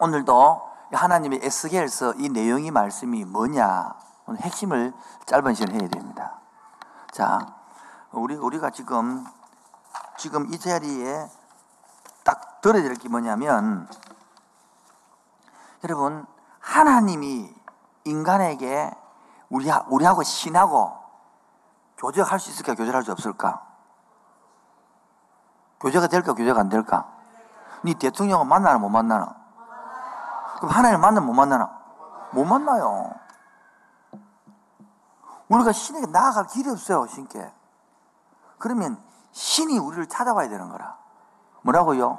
오늘도 하나님의 에스겔서 이 내용이 말씀이 뭐냐 오늘 핵심을 짧은 시간 해야 됩니다. 자, 우리 우리가 지금 지금 이 자리에 딱 들어야 될 게 뭐냐면 여러분 하나님이 인간에게 우리 우리하고 신하고 교제할 수 있을까 교제할 수 없을까? 교제가 될까 교제가 안 될까? 네 대통령은 만나나 못 만나나? 그럼 하나님 만나면 못 만나나? 못 만나요. 우리가 신에게 나아갈 길이 없어요, 신께. 그러면 신이 우리를 찾아와야 되는 거라. 뭐라고요?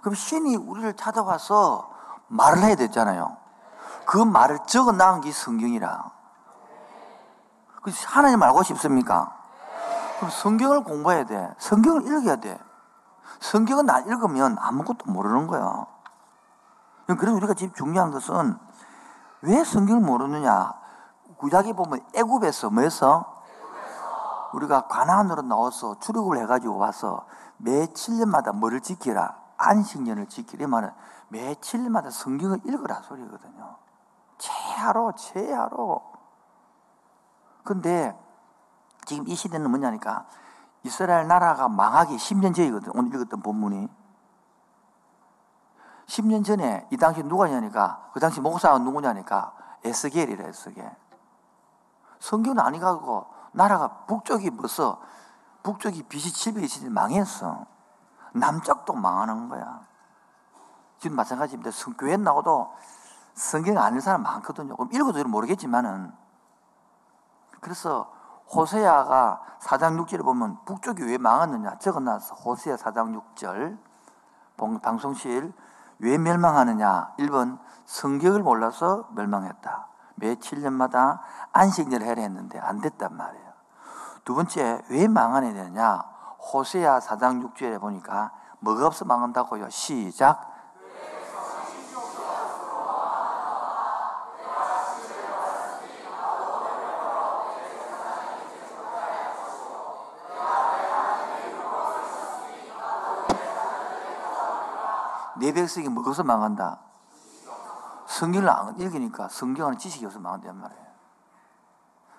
그럼 신이 우리를 찾아와서 말을 해야 되잖아요. 그 말을 적어 나온 게 성경이라. 하나님 알고 싶습니까? 그럼 성경을 공부해야 돼. 성경을 읽어야 돼. 성경은 안 읽으면 아무것도 모르는 거야. 그래서 우리가 지금 중요한 것은 왜 성경을 모르느냐? 구약에 보면 애굽에서 뭐였어? 우리가 가나안으로 나와서 출애굽을 해가지고 와서 매 7년마다 뭐를 지키라? 안식년을. 말은 매 7년마다 성경을 읽으라 소리거든요. 최하로, 최하로. 근데 지금 이 시대는 뭐냐니까 이스라엘 나라가 망하기 10년 전이거든. 오늘 읽었던 본문이. 10년 전에 이 당시 누가냐니까 그 당시 목사가 누구냐니까 에스겔이래 에스겔. 성경은 아니가고 나라가 북쪽이 벌써 북쪽이 BC 700이 시 망했어. 남쪽도 망하는 거야. 지금 마찬가지입니다. 교회 나오도 성경 아는 사람 많거든요. 그럼 읽어도 모르겠지만은 그래서 호세아가 4장 6절에 보면 북쪽이 왜 망하느냐 적어놨어. 호세아 4장 6절 방송실 왜 멸망하느냐 1번 성경을 몰라서 멸망했다. 매 7년마다 안식년을 해야 했는데 안 됐단 말이에요. 두 번째 왜 망하냐 되느냐 호세아 4장 6절에 보니까 뭐가 없어 망한다고요. 시작 백성이 먹어서 망한다. 성경을 안 읽으니까 성경하는 지식이 없어 망한단 말이에요.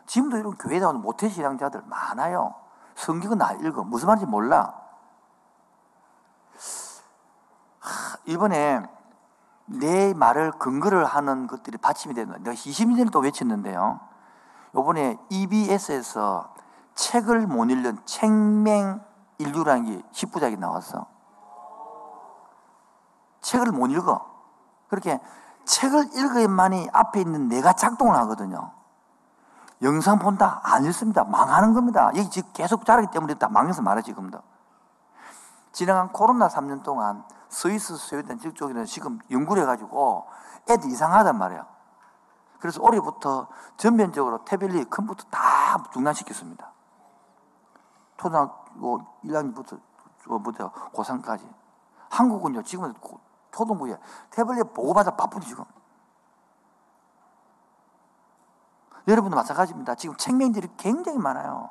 지금도 이런 교회 나오는 모태 신앙자들 많아요. 성경은 안 읽어. 무슨 말인지 몰라. 하, 이번에 내 말을 근거를 하는 것들이 받침이 되는 거예요. 내가 20년 전에 또 외쳤는데요. 이번에 EBS에서 책을 못 읽는 책맹 인류라는 게 10부작이 나왔어. 책을 못 읽어. 그렇게 책을 읽어야만이 앞에 있는 내가 작동을 하거든요. 영상 본다? 안 읽습니다. 망하는 겁니다. 여기 지금 계속 자라기 때문에 다 망해서 말해, 지금도. 지나간 코로나 3년 동안 스위스, 스웨덴 쪽에는 지금 연구를 해가지고 애들 이상하단 말이에요. 그래서 올해부터 전면적으로 태블릿, 컴퓨터 다 중단시켰습니다. 초등학교 1학년부터 고3까지. 한국은요, 지금은 초등부에 태블릿 보고받아 바쁘지 지금. 여러분도 마찬가지입니다. 지금 책명들이 굉장히 많아요.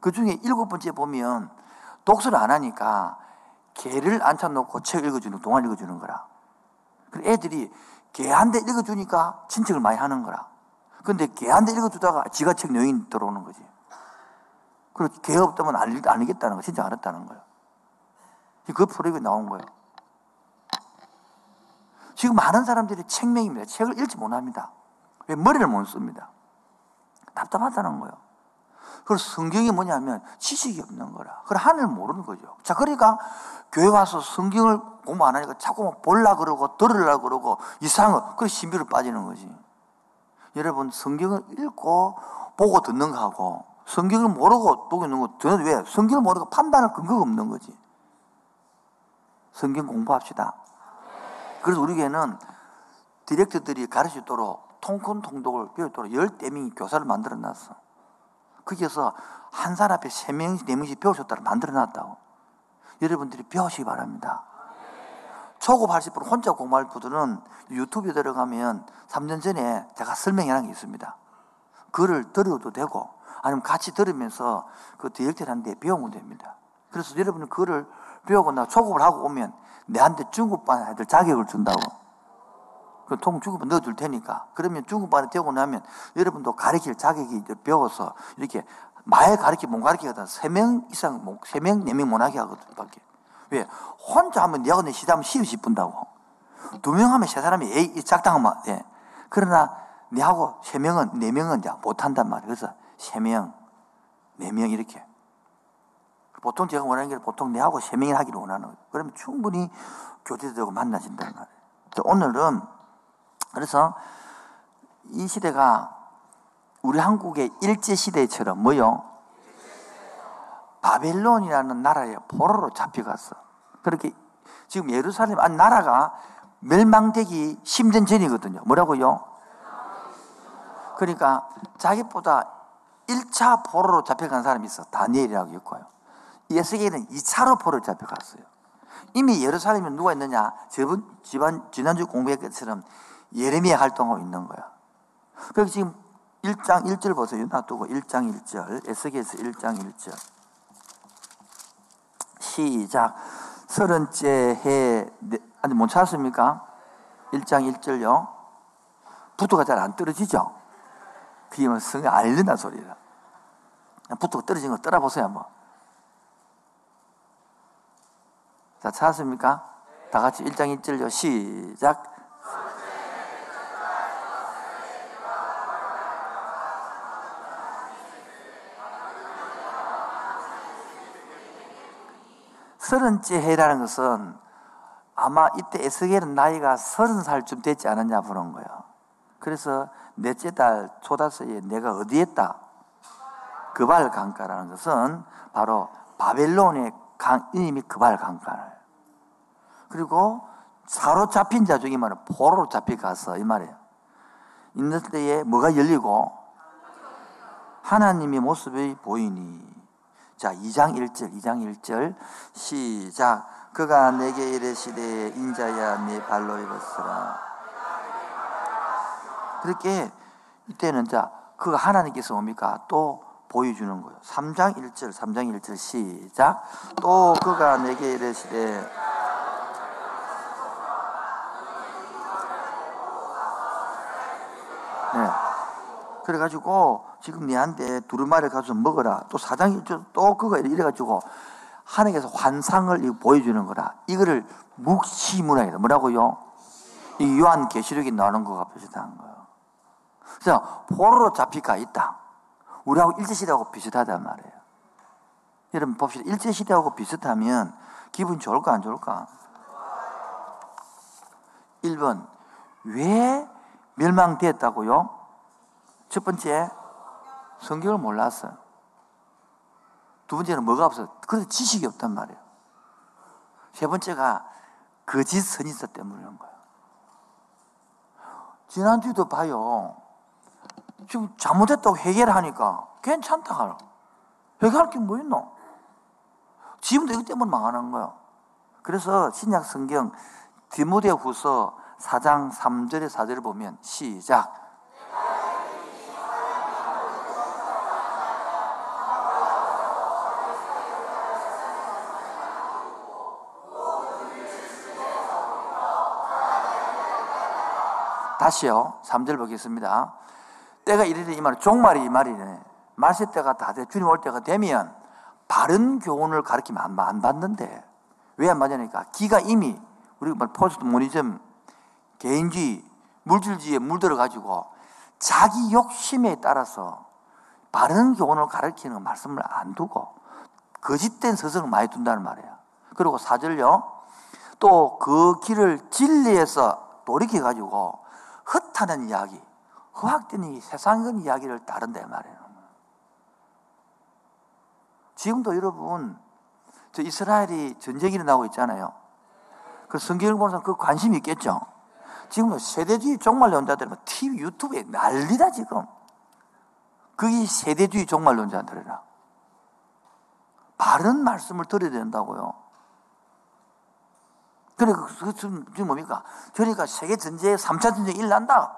그 중에 일곱 번째 보면 독서를 안 하니까 개를 앉혀놓고 책 읽어주는, 동안 읽어주는 거라. 그 애들이 개 한 대 읽어주니까 친척을 많이 하는 거라. 근데 개 한 대 읽어주다가 지가 책 여인 들어오는 거지. 그리고 개 없다면 안, 읽겠다는 거, 진짜 안 했다는 거야. 그 프로그램이 나온 거예요. 지금 많은 사람들이 책명입니다. 책을 읽지 못합니다. 왜 머리를 못 씁니다. 답답하다는 거예요. 그래서 성경이 뭐냐면 지식이 없는 거라. 그래 하늘 모르는 거죠. 자, 그러니까 교회 와서 성경을 공부 안 하니까 자꾸 볼라 그러고 들으려 그러고 이상한 그 신비로 빠지는 거지. 여러분 성경을 읽고 보고 듣는 거하고 성경을 모르고 보고 있는 거 왜? 성경을 모르고 판단할 근거가 없는 거지. 성경 공부합시다. 그래서 우리 교회는 디렉터들이 가르칠 수 있도록 통큰 통독을 배우도록 열대 명이 교사를 만들어 놨어. 거기에서 한 사람 앞에 세 명씩, 네 명씩 있도록 만들어 놨다고. 여러분들이 배우시기 바랍니다. 초급 80% 혼자 공부할 분들은 유튜브에 들어가면 3년 전에 제가 설명해 게 있습니다. 그를 들어도 되고 아니면 같이 들으면서 그 디렉터한테 배우면 됩니다. 그래서 여러분은 그를 배우고 나 초급을 하고 오면 내한테 중급반 애들 자격을 준다고. 그통 중급반 넣어줄 테니까. 그러면 중급반에 되고 나면 여러분도 가르칠 자격이 배워서 이렇게 말 가르치 못 가르치거든. 세명 이상, 세 명, 네 명 못 하게 하거든. 밖에. 왜? 혼자 하면 내가 내 시다면 시험 싶은다고. 두 명 하면 세 사람이 에이, 작당하면, 예. 그러나, 내하고 세 명은, 네 명은 이제 못한단 말이에요. 그래서 세 명, 네 명 이렇게. 보통 제가 원하는 게 보통 내하고 세 명이 하기를 원하는 거예요. 그러면 충분히 교제되고 만나진단 말이에요. 오늘은, 그래서 이 시대가 우리 한국의 일제 시대처럼 뭐요? 바벨론이라는 나라에 포로로 잡혀갔어. 그렇게 지금 예루살렘 안 나라가 멸망되기 10년 전이거든요. 뭐라고요? 그러니까 자기보다 1차 포로로 잡혀간 사람이 있어. 다니엘이라고 있고요. 예수에게는 2차로 포로를 잡혀갔어요. 이미 예루살렘에 누가 있느냐? 저번, 지난, 지난주 공부했던 것처럼 예레미야 활동하고 있는 거야. 그래서 지금 1장 1절 보세요. 놔두고 1장 1절. 에스겔서 1장 1절. 시작. 서른째 해, 아니, 못 찾았습니까? 1장 1절요. 부토가 잘 안 떨어지죠? 그게 성에 알린다 소리라. 부토가 떨어진 거 떨어보세요, 한번. 자, 찾았습니까? 다 같이 1장 1절요. 시작. 서른째 해라는 것은 아마 이때 에스겔은 나이가 서른 살쯤 됐지 않았냐 보는 거예요. 그래서 넷째 달 초다서에 내가 어디에 있다? 그발 강가라는 것은 바로 바벨론의 강, 이름이 그발 강가를. 그리고 사로 잡힌 자 중에 말은 포로로 잡혀가서 이 말이에요. 있는 때에 뭐가 열리고 하나님의 모습이 보이니 자, 2장 1절, 2장 1절 시작. 그가 내게 이르시되 인자야 네 발로 입었으라. 그렇게 이때는 자, 그가 하나님께서 뭡니까? 또 보여주는 거예요. 3장 1절, 3장 1절 시작. 또 그가 내게 이르시되 네. 그래가지고 지금 내한테 두루마리 가서 먹어라. 또 사장이 또 그거 이래가지고 하나님께서 환상을 보여주는 거라. 이거를 묵시문화이다. 뭐라고요? 이 요한 계시록이 나오는 거가 비슷한 거예요. 그래서 포로로 잡히가 있다. 우리하고 일제시대하고 비슷하단 말이에요. 여러분 봅시다. 일제시대하고 비슷하면 기분 좋을까 안 좋을까? 1번 왜 멸망됐다고요? 첫 번째 성경을 몰랐어요. 두 번째는 뭐가 없어? 그래서 지식이 없단 말이에요. 세 번째가 거짓 선지자 때문인 거예요. 지난주도 봐요. 지금 잘못했다고 회개하니까 괜찮다. 회개할 게 뭐 있노? 지금도 이것 때문에 망하는 거예요. 그래서 신약 성경 디모데 후서 4장 3절에 4절을 보면 시작. 다시요. 3절 보겠습니다. 때가 이르되 이 말은 종말이 이 말이네. 말세 때가 다 돼. 주님 올 때가 되면 바른 교훈을 가르치면 안, 안 받는데. 왜 안 받냐니까. 기가 이미 우리가 말 포스트 모니즘, 개인주의, 물질주의에 물들어 가지고 자기 욕심에 따라서 바른 교훈을 가르치는 말씀을 안 두고 거짓된 서성을 많이 둔다는 말이에요. 그리고 사절요. 또 그 길을 진리에서 돌이켜 가지고 헛하는 이야기, 허학된 이 세상적인 이야기를 따른다 말이에요. 지금도 여러분, 저 이스라엘이 전쟁이 일어나고 있잖아요. 그 성경을 보는 사람 그 관심이 있겠죠? 지금 세대주의 종말론자들은 TV, 유튜브에 난리다, 지금. 그게 세대주의 종말론자들이라. 바른 말씀을 들어야 된다고요. 그러니까 그 지금 뭡니까? 그러니까 세계 전쟁 3차 전쟁이 일난다.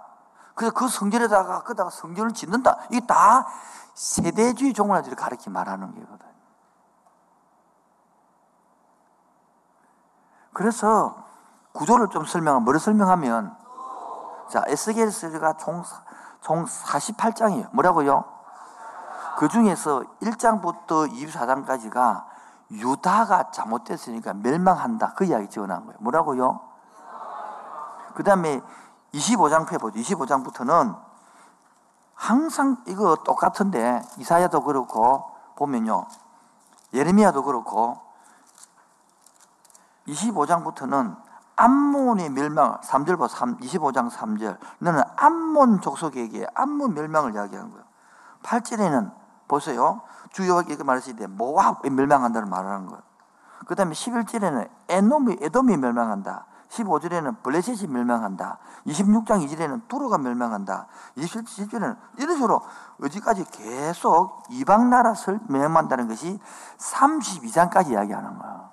그래서 그 성전에다가 그다가 성전을 짓는다. 이게 다 세대주의 종말주의를 가르치 말하는 거거든. 그래서 구조를 좀 설명하면, 뭐를 설명하면, 자, 에스겔서가 총, 총 48장이에요. 뭐라고요? 그 중에서 1장부터 24장까지가 유다가 잘못됐으니까 멸망한다. 그 이야기 지어놓은 거예요. 뭐라고요? 그 다음에 25장 펴보죠. 25장부터는 항상 이거 똑같은데 이사야도 그렇고 보면요. 예레미야도 그렇고 25장부터는 암몬의 멸망 3절 봐 25장 3절 너는 암몬 족속에게 암몬 멸망을 이야기하는 거예요. 8절에는 보세요. 주여가 이렇게 말하시되 모압이 멸망한다는 말을 하는 거예요. 그 다음에 11절에는 에돔이, 에돔이 멸망한다. 15절에는 블레셋이 멸망한다. 26장 2절에는 두로가 멸망한다. 27절에는 이런 식으로 어디까지 계속 이방 나라 멸망한다는 것이 32장까지 이야기하는 거야.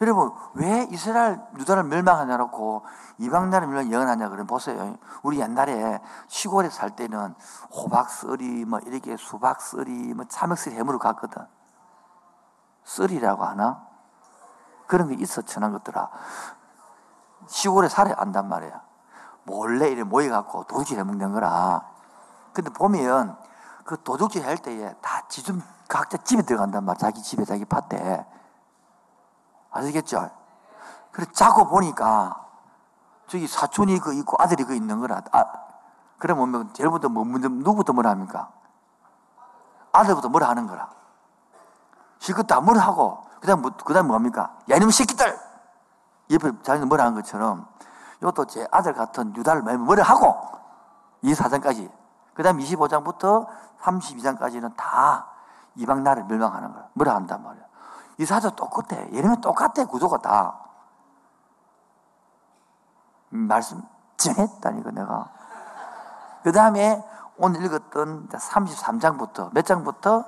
여러분, 왜 이스라엘, 유다를 멸망하냐고 이방 나라 멸망 예언하냐 그러면 보세요. 우리 옛날에 시골에 살 때는 호박 썰이, 뭐 이렇게 수박 썰이, 뭐 참외 썰이 해물을 갔거든. 썰이라고 하나? 그런 게 있어, 천한 것들아. 시골에 살아야 안단 말이야. 몰래 이래 모여갖고 도둑질 해먹는 거라. 근데 보면 그 도둑질 할 때에 다 지좀 각자 집에 들어간단 말이야. 자기 집에, 자기 밭에. 아시겠죠? 그래, 자고 보니까 저기 사촌이 그 있고 아들이 그 있는 거라. 아, 그러면 제일 먼저 뭐, 누구부터 뭐라 합니까? 아들부터 뭐라 하는 거라. 실컷 다 뭐라 하고, 그 다음, 그 다음 뭡니까? 야, 이놈 새끼들! 옆에 자기는 뭐라 하는 것처럼, 이것도 제 아들 같은 유다를 뭐라 하고, 이 사장까지. 그 다음 25장부터 32장까지는 다 이방 나라를 멸망하는 거야. 뭐라 한단 말이야. 이 사도 똑같아. 예레미야 똑같아. 구조가 다. 말씀 정했다니까 내가. 그 다음에 오늘 읽었던 33장부터 몇 장부터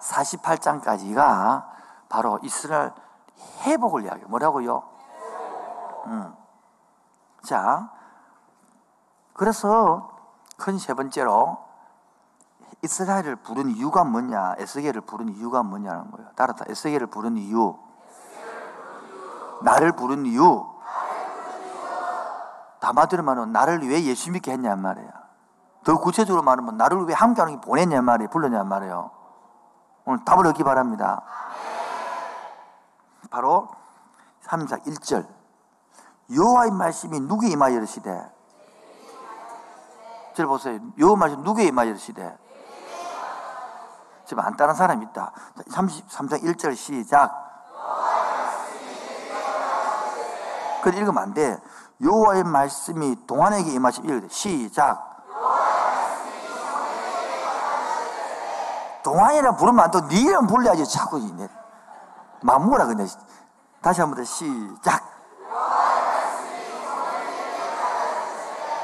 48장까지가 바로 이스라엘 회복을 이야기해. 뭐라고요? 음. 자, 그래서 큰 세 번째로 이스라엘을 부른 이유가 뭐냐? 에스겔을 부른 이유가 뭐냐는 거예요. 따라서 에스겔을 부른 이유. 나를 부른 이유. 다마디로 말하면 나를 왜 예수 믿게 했냐 말이야. 더 구체적으로 말하면 나를 왜 함께하는 게 보냈냐 말이에요. 불렀냐 말이에요. 오늘 답을 얻기 바랍니다. 바로 3장 1절. 여호와의 말씀이 누구에 임하여 이르시되? 절 보세요. 여호와 말씀 누구에 임하여 이르시되? 지금 안 따른 사람 있다. 33장 1절 시작. 그 읽으면 안 돼. 여호와의 말씀이 동안에게 임하시 시작. 동안이라 부르면 안 돼. 네 이름 불러야지 자꾸 이네. 마무라 그냥. 다시 한 번 더 시작.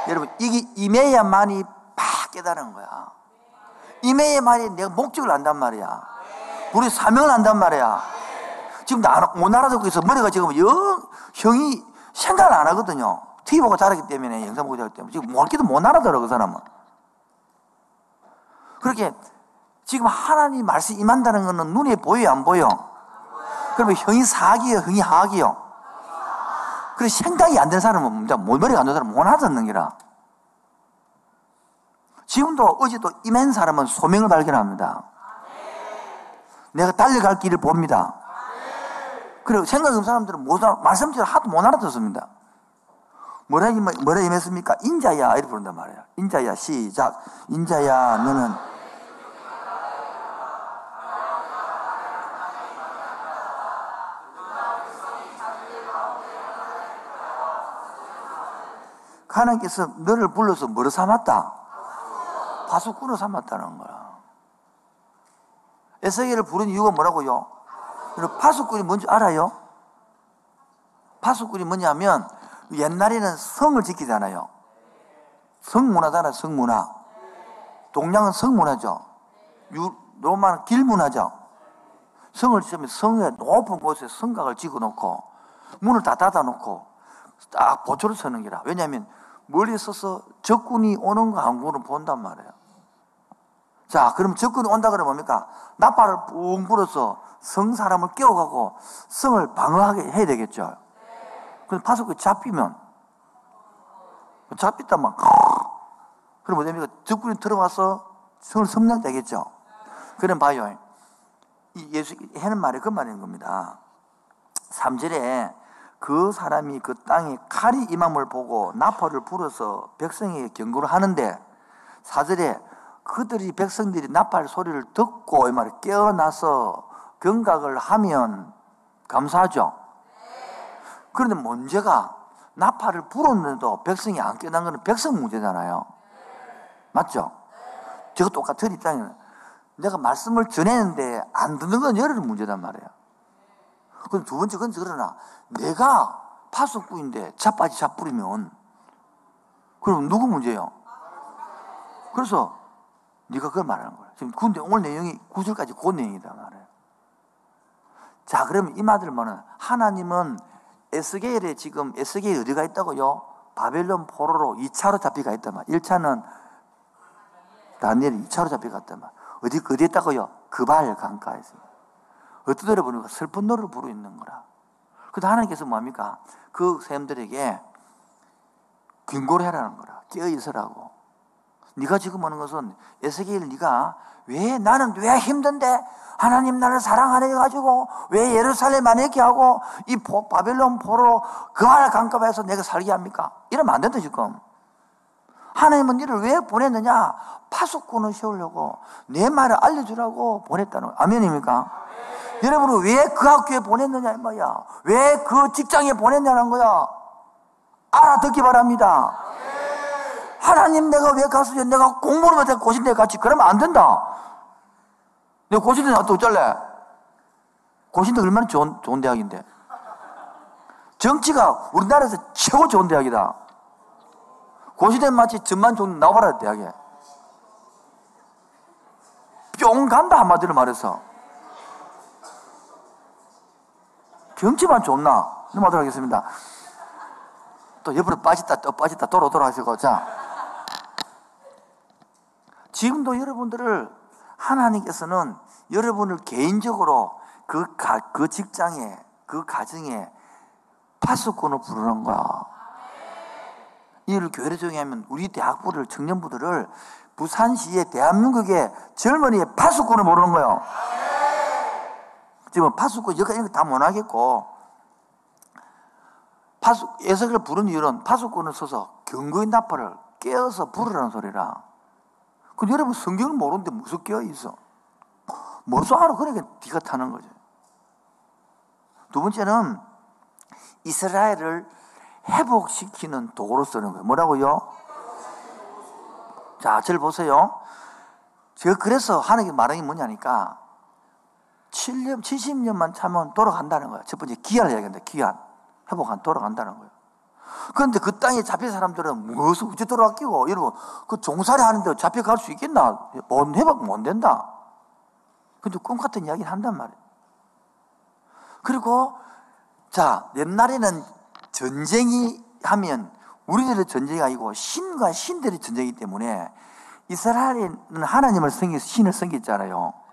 여러분 이게 임해야만이 팍 깨달은 거야. 임해야만이 내가 목적을 안단 말이야. 우리 사명을 안단 말이야. 지금 나, 못 알아듣고 있어. 머리가 지금 영, 형이 생각을 안 하거든요. TV 보고 자랐기 때문에, 영상 보고 자랐기 때문에. 지금 뭘기도 못 알아들어, 그 사람은. 그렇게 지금 하나님 말씀 임한다는 것은 눈에 보여요, 안 보여? 그러면 형이 사기요, 형이 하기요? 그래, 생각이 안 되는 사람은, 머리가 안 되는 사람은 못 알아듣는 기라. 지금도 어제도 임한 사람은 소명을 발견합니다. 내가 달려갈 길을 봅니다. 그리고 생각 없는 사람들은 못, 말씀대로 하도 못 알아듣습니다. 뭐라, 뭐라 임했습니까? 인자야, 이렇게 부른단 말이에요. 인자야, 시작. 인자야, 너는 하나님께서 너를 불러서 뭐로 삼았다? 파수꾼으로 삼았다는 거야. 에스겔을 부른 이유가 뭐라고요? 파수꾼이 뭔지 알아요? 파수꾼이 뭐냐면 옛날에는 성을 지키잖아요. 성문화잖아요, 성문화. 동양은 성문화죠. 로마는 길문화죠. 성을 지으면 성의 높은 곳에 성각을 지어 놓고 문을 다 닫아 놓고 딱 보초를 서는 기라. 왜냐하면 멀리 서서 적군이 오는 거안 보는 본단 말이에요. 자, 그럼 적군이 온다 그러면 뭡니까? 나팔을 뿡 불어서 성 사람을 깨워가고 성을 방어하게 해야 되겠죠. 근데 파수꾼이 잡히면, 막, 그럼 뭐 됩니까? 적군이 들어와서 성을 성장되겠죠. 그럼 봐요. 이 예수 하는 말이 그 말인 겁니다. 3절에 그 사람이 그 땅에 칼이 임함을 보고 나팔을 불어서 백성에게 경고를 하는데 4절에 그들이 백성들이 나팔 소리를 듣고 이 말을 깨어나서 경각을 하면 감사하죠. 그런데 문제가 나팔을 불었는데도 백성이 안 깨어난 것은 백성 문제잖아요. 맞죠? 제가 똑같은 입장이에요. 내가 말씀을 전했는데 안 듣는 건 여러 문제단 말이에요. 그럼 두 번째 건 그러나 내가 파수꾼인데 자빠지 자뿌리면 그럼 누구 문제예요? 그래서 네가 그걸 말하는 거야. 지금 근데 오늘 내용이 구절까지 그 내용이다 말이에요. 자, 그러면 이 말들 뭐는 하나님은 에스겔에 지금 에스겔이 어디가 있다고요? 바벨론 포로로 2차로 잡히가 있단 말. 1차는 다니엘이 2차로 잡혀갔단 말. 어디 어디 있다고요? 그발 강가에서. 어떤 노래 부르니까 슬픈 노래를 부르고 있는 거라. 그래서 하나님께서 뭡니까? 그 사람들에게 경고를 해라는 거라. 깨어 있으라고. 네가 지금 하는 것은 에스겔 네가 왜 나는 왜 힘든데 하나님 나를 사랑하네 가지고 왜 예루살렘 안 있게 하고 이 바벨론 포로 그말 강가에서 내가 살게 합니까? 이러면 안 된다 지금. 하나님은 너를 왜 보냈느냐? 파수꾼을 세우려고 내 말을 알려주라고 보냈다는 거예요. 아멘입니까? 네. 여러분은 왜그 학교에 보냈느냐 이 말이야. 왜 그 직장에 보냈냐는 거야. 알아듣기 바랍니다. 네. 하나님 내가 왜 가서 내가 공부를 못해 고신대 같이 그러면 안 된다. 내가 고신대 나또 어쩔래? 고신대 얼마나 좋은, 좋은 대학인데. 정치가 우리나라에서 최고 좋은 대학이다. 고시대 마치 전만 좀 나와봐라 대학에 뿅 간다 한마디로 말해서 경치만 좋나? 넘어가도록 하겠습니다. 또 옆으로 빠졌다 또 빠졌다 돌아오도록 하시고 자. 지금도 여러분들을 하나님께서는 여러분을 개인적으로 그, 가, 그 직장에 그 가정에 파수꾼을 부르는 거야. 이를 교회를 정의하면 우리 대학부를 청년부들을 부산시의 대한민국의 젊은이의 파수꾼을 모르는 거예요. 지금 파수꾼 여기까지 다 못하겠고 파수 예석을 부른 이유는 파수꾼을 써서 경고의 나팔을 깨어서 부르라는 소리라. 근데 여러분 성경을 모르는데 무슨 깨어 있어? 무슨 알아? 그러니까 네가 타는 거죠. 두 번째는 이스라엘을 회복시키는 도구로 쓰는 거예요. 뭐라고요? 자, 저를 보세요. 제가 그래서 하는 게 말하는 게 뭐냐니까 7년, 70년만 참으면 돌아간다는 거예요. 첫 번째 기한을 얘기한다. 기한. 회복한 돌아간다는 거예요. 그런데 그 땅에 잡힌 사람들은 무엇을 어째 돌아가고 여러분 그 종살이 하는데 잡혀갈 수 있겠나? 못 회복 못 된다. 근데 꿈 같은 이야기를 한단 말이에요. 그리고 자 옛날에는 전쟁이 하면 우리들의 전쟁이 아니고 신과 신들의 전쟁이기 때문에 이스라엘은 하나님을 섬기서 신을 섬겼잖아요.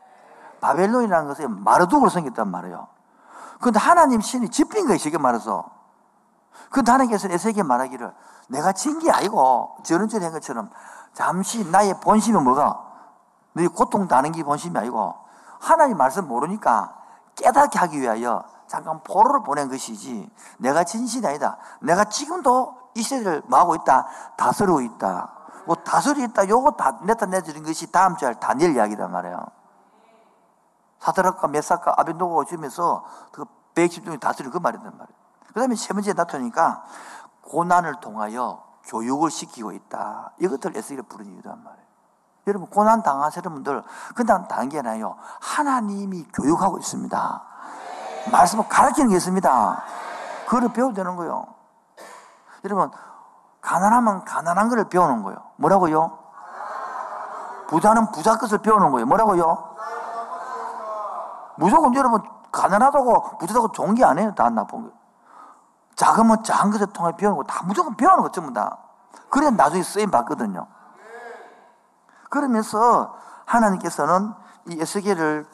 바벨론이라는 것은 마르둑을 섬겼단 말이에요. 그런데 하나님 신이 집힌 거예요, 쉽게 말해서. 그런데 하나님께서 에세게 말하기를 내가 진 게 아니고 저런 저런 한 것처럼 잠시 나의 본심이 뭐가 너희 고통 다는 게 본심이 아니고 하나님 말씀 모르니까 깨닫게 하기 위하여 잠깐 포로를 보낸 것이지 내가 진실이 아니다. 내가 지금도 이 시대를 뭐하고 있다? 다스리고 있다. 뭐 다스리 있다. 요거 다 내다 내주는 것이 다음 주에 다니엘 이야기단 말이에요. 사드락과 메사카 아벤노고가 주면서 그 110종이 다스리고 그 말이란 말이에요. 그 다음에 세 번째 나타나니까 고난을 통하여 교육을 시키고 있다. 이것들 에스겔 부른 이유단 말이에요. 여러분 고난 당하시는 분들 당한 게 아니에요. 하나님이 교육하고 있습니다. 말씀을 가르치는 게 있습니다. 그걸 배워야 되는 거예요. 여러분, 가난하면 가난한 것을 배우는 거예요. 뭐라고요? 부자는 부자 것을 배우는 거예요. 뭐라고요? 무조건 여러분, 가난하다고 부자다고 좋은 게 아니에요. 다 나쁜 거예요. 작으면 것을 통해 배우는 거, 다 무조건 배우는 거 전부 다. 그래야 나중에 쓰임 받거든요. 그러면서 하나님께서는 이 에스겔을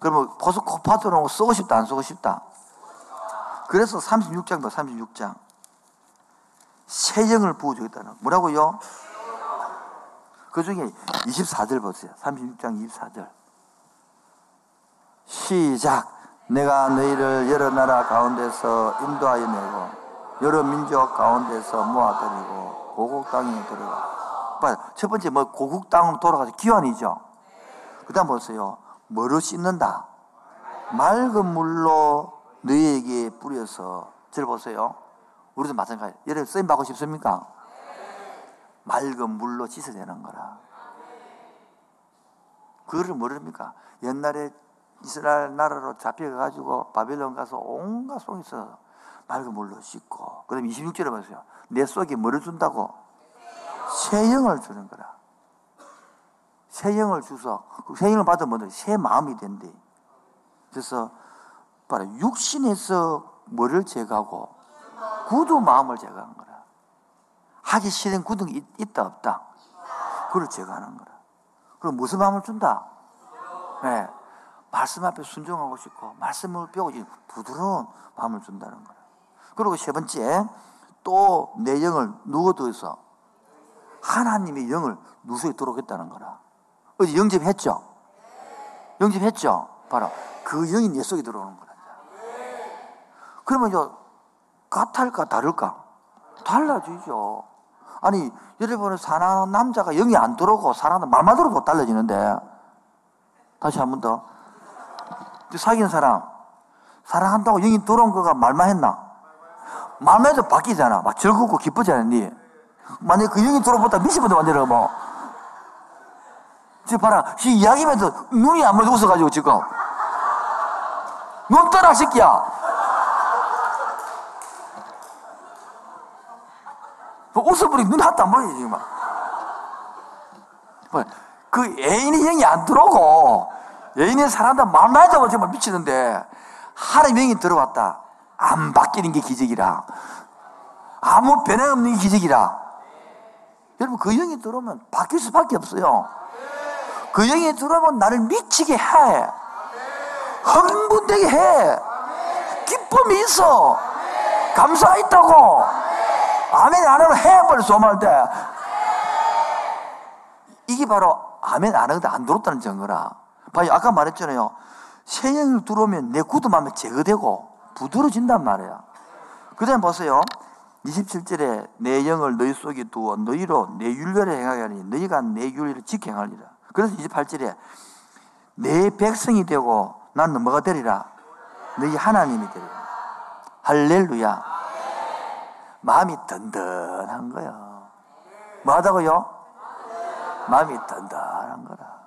그러면 보석 코파도로 쓰고 싶다 안 쓰고 싶다. 그래서 36장도 36장 새 영을 부어주겠다는 뭐라고요? 그 중에 24절 보세요. 36장 24절. 시작. 내가 너희를 여러 나라 가운데서 인도하여 내고 여러 민족 가운데서 모아들이고 고국 땅에 들어가. 첫 번째 뭐 고국 땅으로 돌아가서 기환이죠. 그 다음 보세요. 뭐로 씻는다? 맑은 물로 너희에게 뿌려서 절 보세요. 우리도 마찬가지. 여러분 쓰임 받고 싶습니까? 맑은 물로 씻어야 되는 거라. 그거를 모릅니까? 옛날에 이스라엘 나라로 잡혀가지고 바벨론 가서 온갖 속에서 맑은 물로 씻고 그 다음에 26절에 보세요. 내 속에 뭐를 준다고? 새 영을 주는 거라. 새 영을 주서 그새 영을 받으면 새 마음이 된대. 그래서 봐라 육신에서 뭐를 제거하고 구두 마음을 제거한 거라. 하기 싫은 구등이 있다 없다. 그걸 제거하는 거라. 그럼 무슨 마음을 준다? 네. 말씀 앞에 순종하고 싶고 말씀을 배우지 부드러운 마음을 준다는 거라. 그리고 세 번째 또 내 영을 누워두어서 하나님의 영을 누수에 들어오겠다는 거라. 어제 영접했죠? 영접했죠? 바로 그 영이 내 속에 들어오는 거라. 그러면 이제 같을까 다를까? 달라지죠. 아니 여러분은 사랑하는 남자가 영이 안 들어오고 사랑하는 말만 들어도 달라지는데 다시 한 번 더. 사귀는 사람 사랑한다고 영이 들어온 거가 말만 했나? 말만 해도 바뀌잖아. 막 즐겁고 기쁘지 않니? 만약에 그 영이 들어오다 미시분도 만들어 뭐. 지금 봐라. 이 이야기면서 눈이 안 멀리 웃어가지고 지금. 눈 떠라, 새끼야. 뭐 웃어버리 눈 하나도 안 보이지, 지금. 뭐, 그 애인의 영이 안 들어오고, 애인의 사랑한다 말만 해도 정말 미치는데, 하나님 영이 들어왔다. 안 바뀌는 게 기적이라. 아무 변화 없는 게 기적이라. 여러분, 그 영이 들어오면 바뀔 수밖에 없어요. 그 영이 들어오면 나를 미치게 해. 흥분되게 해. 기쁨이 있어. 감사 있다고. 아멘 안 하면 해버려, 소말 때. 이게 바로 아멘 안 하는데 안 들었다는 증거라. 봐요, 아까 말했잖아요. 새 영이 들어오면 내 굳음하면 제거되고 부드러진단 말이야. 그 다음에 보세요. 27절에 내 영을 너희 속에 두어 너희로 내 윤례를 행하게 하니 너희가 내 윤례를 지켜 행하리라. 그래서 28절에 내 백성이 되고 나는 뭐가 되리라? 너희 하나님이 되리라. 할렐루야. 마음이 든든한 거야. 뭐 하다고요? 마음이 든든한 거라.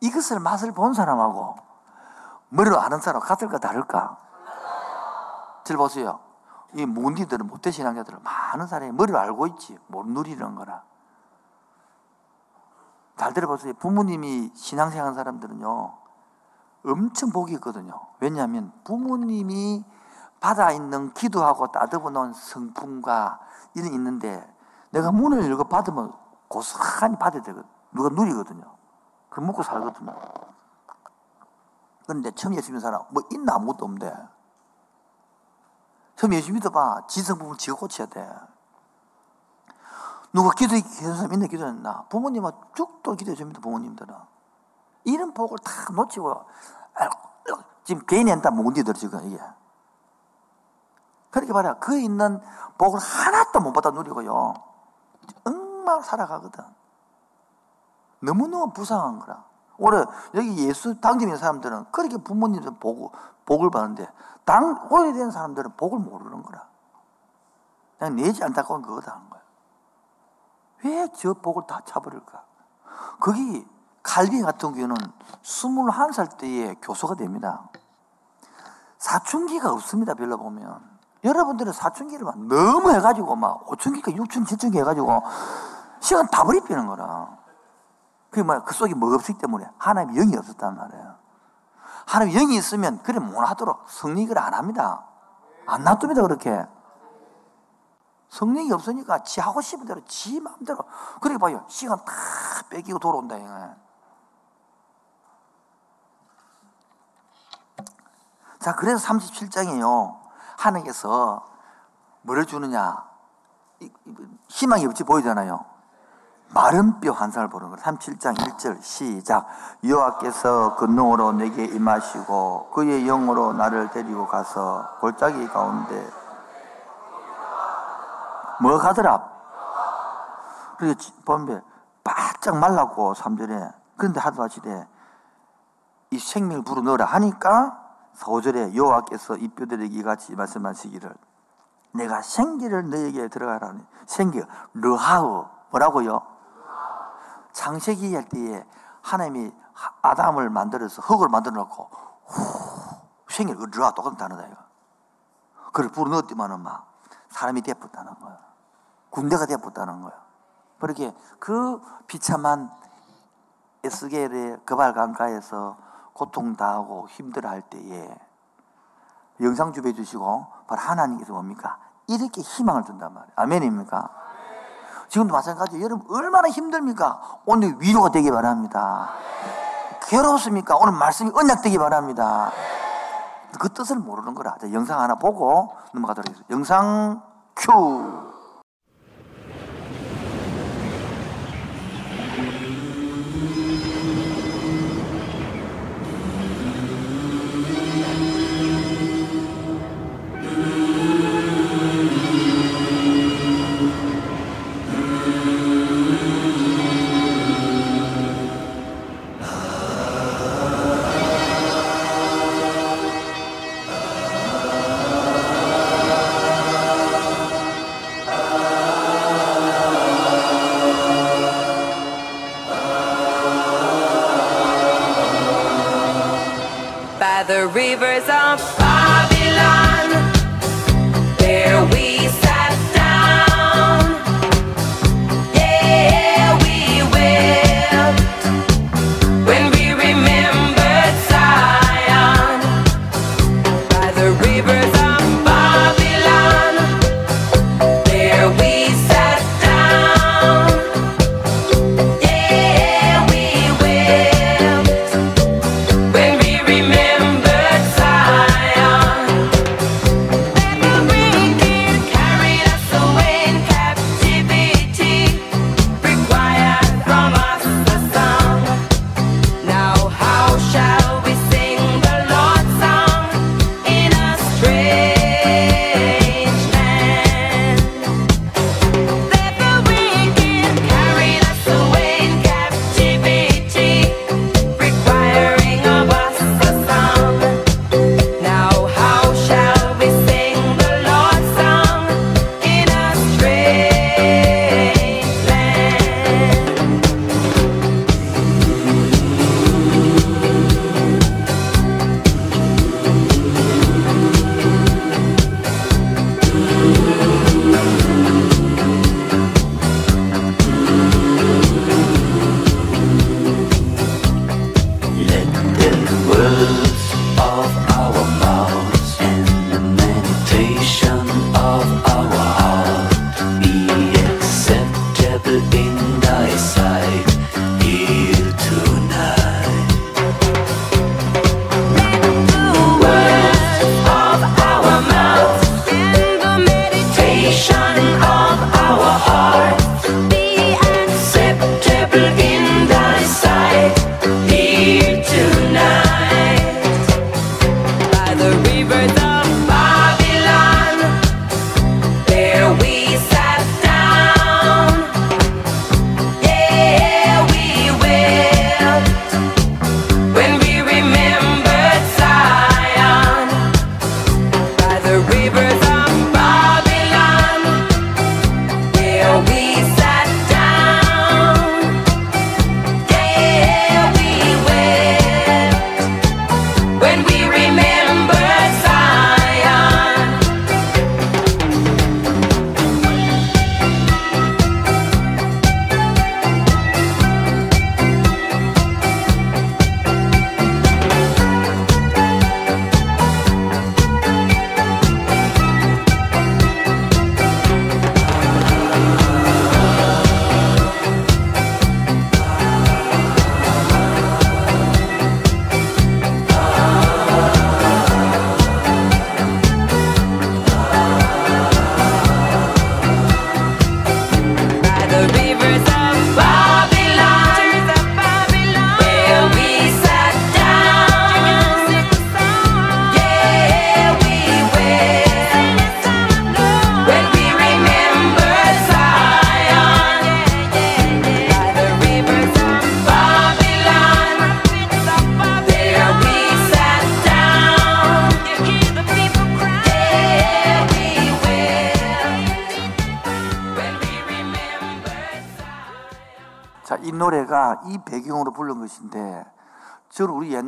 이것을 맛을 본 사람하고 머리로 아는 사람 같을까 다를까? 잘 보세요. 이 몬디들은 못되신앙자들은 많은 사람이 머리로 알고 있지 못 누리는 거라. 잘 들어보세요. 부모님이 신앙생활 사람들은요 엄청 복이 있거든요. 왜냐하면 부모님이 받아 있는 기도하고 따뜻어 놓은 성품과 이런 있는데 내가 문을 열고 받으면 고스란히 받아야 되거든. 누가 누리거든요. 그 먹고 살거든요. 그런데 처음 예수 믿는 사람 뭐 있나 아무것도 없는데 처음 예수 믿어봐. 지성 부분 지어 고쳐야 돼. 누가 기도 해준 사람 있나 기도했나? 부모님은 쭉도 기도해 줍니다. 부모님들은. 이런 복을 다 놓치고 지금 개인이 한다 문제들 지금 이게. 그렇게 말이야. 그 있는 복을 하나도 못 받아 누리고요. 엉망 살아가거든. 너무너무 불쌍한 거라. 오래 여기 예수 당점인 사람들은 그렇게 부모님들 복, 복을 받는데 당 오래된 사람들은 복을 모르는 거라. 그냥 내지 한 그거다 하는 거야. 왜 저 복을 다 차버릴까? 거기 칼빈 같은 경우는 21살 때에 교수가 됩니다. 사춘기가 없습니다. 별로 보면. 여러분들은 사춘기를 막 너무 해가지고 막 5춘기가 6춘, 7춘기 해가지고 시간 다 버리피는 거라. 그게 뭐야? 그 속에 뭐 없기 때문에 하나님의 영이 없었단 말이에요. 하나님의 영이 있으면 그래 못 하도록 성리를 안 합니다. 안 놔둡니다, 그렇게. 성령이 없으니까 지 하고 싶은 대로 지 마음대로 그래 봐요 시간 다 뺏기고 돌아온다 이거. 자 그래서 37장이에요 하나님께서 뭐를 주느냐 희망이 없지 보이잖아요 마른 뼈한살 보는 거 37장 1절 시작. 여호와께서 근능으로 내게 임하시고 그의 영으로 나를 데리고 가서 골짜기 가운데 뭐 가더라? 그래 보면 바짝 말랐고 3절에. 그런데 하도하시되 이 생명을 불어넣으라 하니까 5절에 여호와께서 이 뼈들에게 이같이 말씀하시기를 내가 생기를 너에게 들어가라니. 생기 르하우. 뭐라고요? 창세기 할 때에 하나님이 아담을 만들어서 흙을 만들어 놓고 생기를 르하 똑같은 단어다 이거 그걸 불어 넣었더만은 막 사람이 되었다는 거야 군대가 되었다는 거야 그렇게 그 비참한 에스겔의 그발강가에서 고통 당하고 힘들어할 때에 영상 주배 주시고 바로 하나님께서 뭡니까? 이렇게 희망을 준단 말이에요. 아멘입니까? 지금도 마찬가지예요. 여러분 얼마나 힘듭니까? 오늘 위로가 되기 바랍니다. 괴롭습니까? 오늘 말씀이 언약되기 바랍니다. 그 뜻을 모르는 거라. 영상 하나 보고 넘어가도록 하겠습니다. 영상 큐.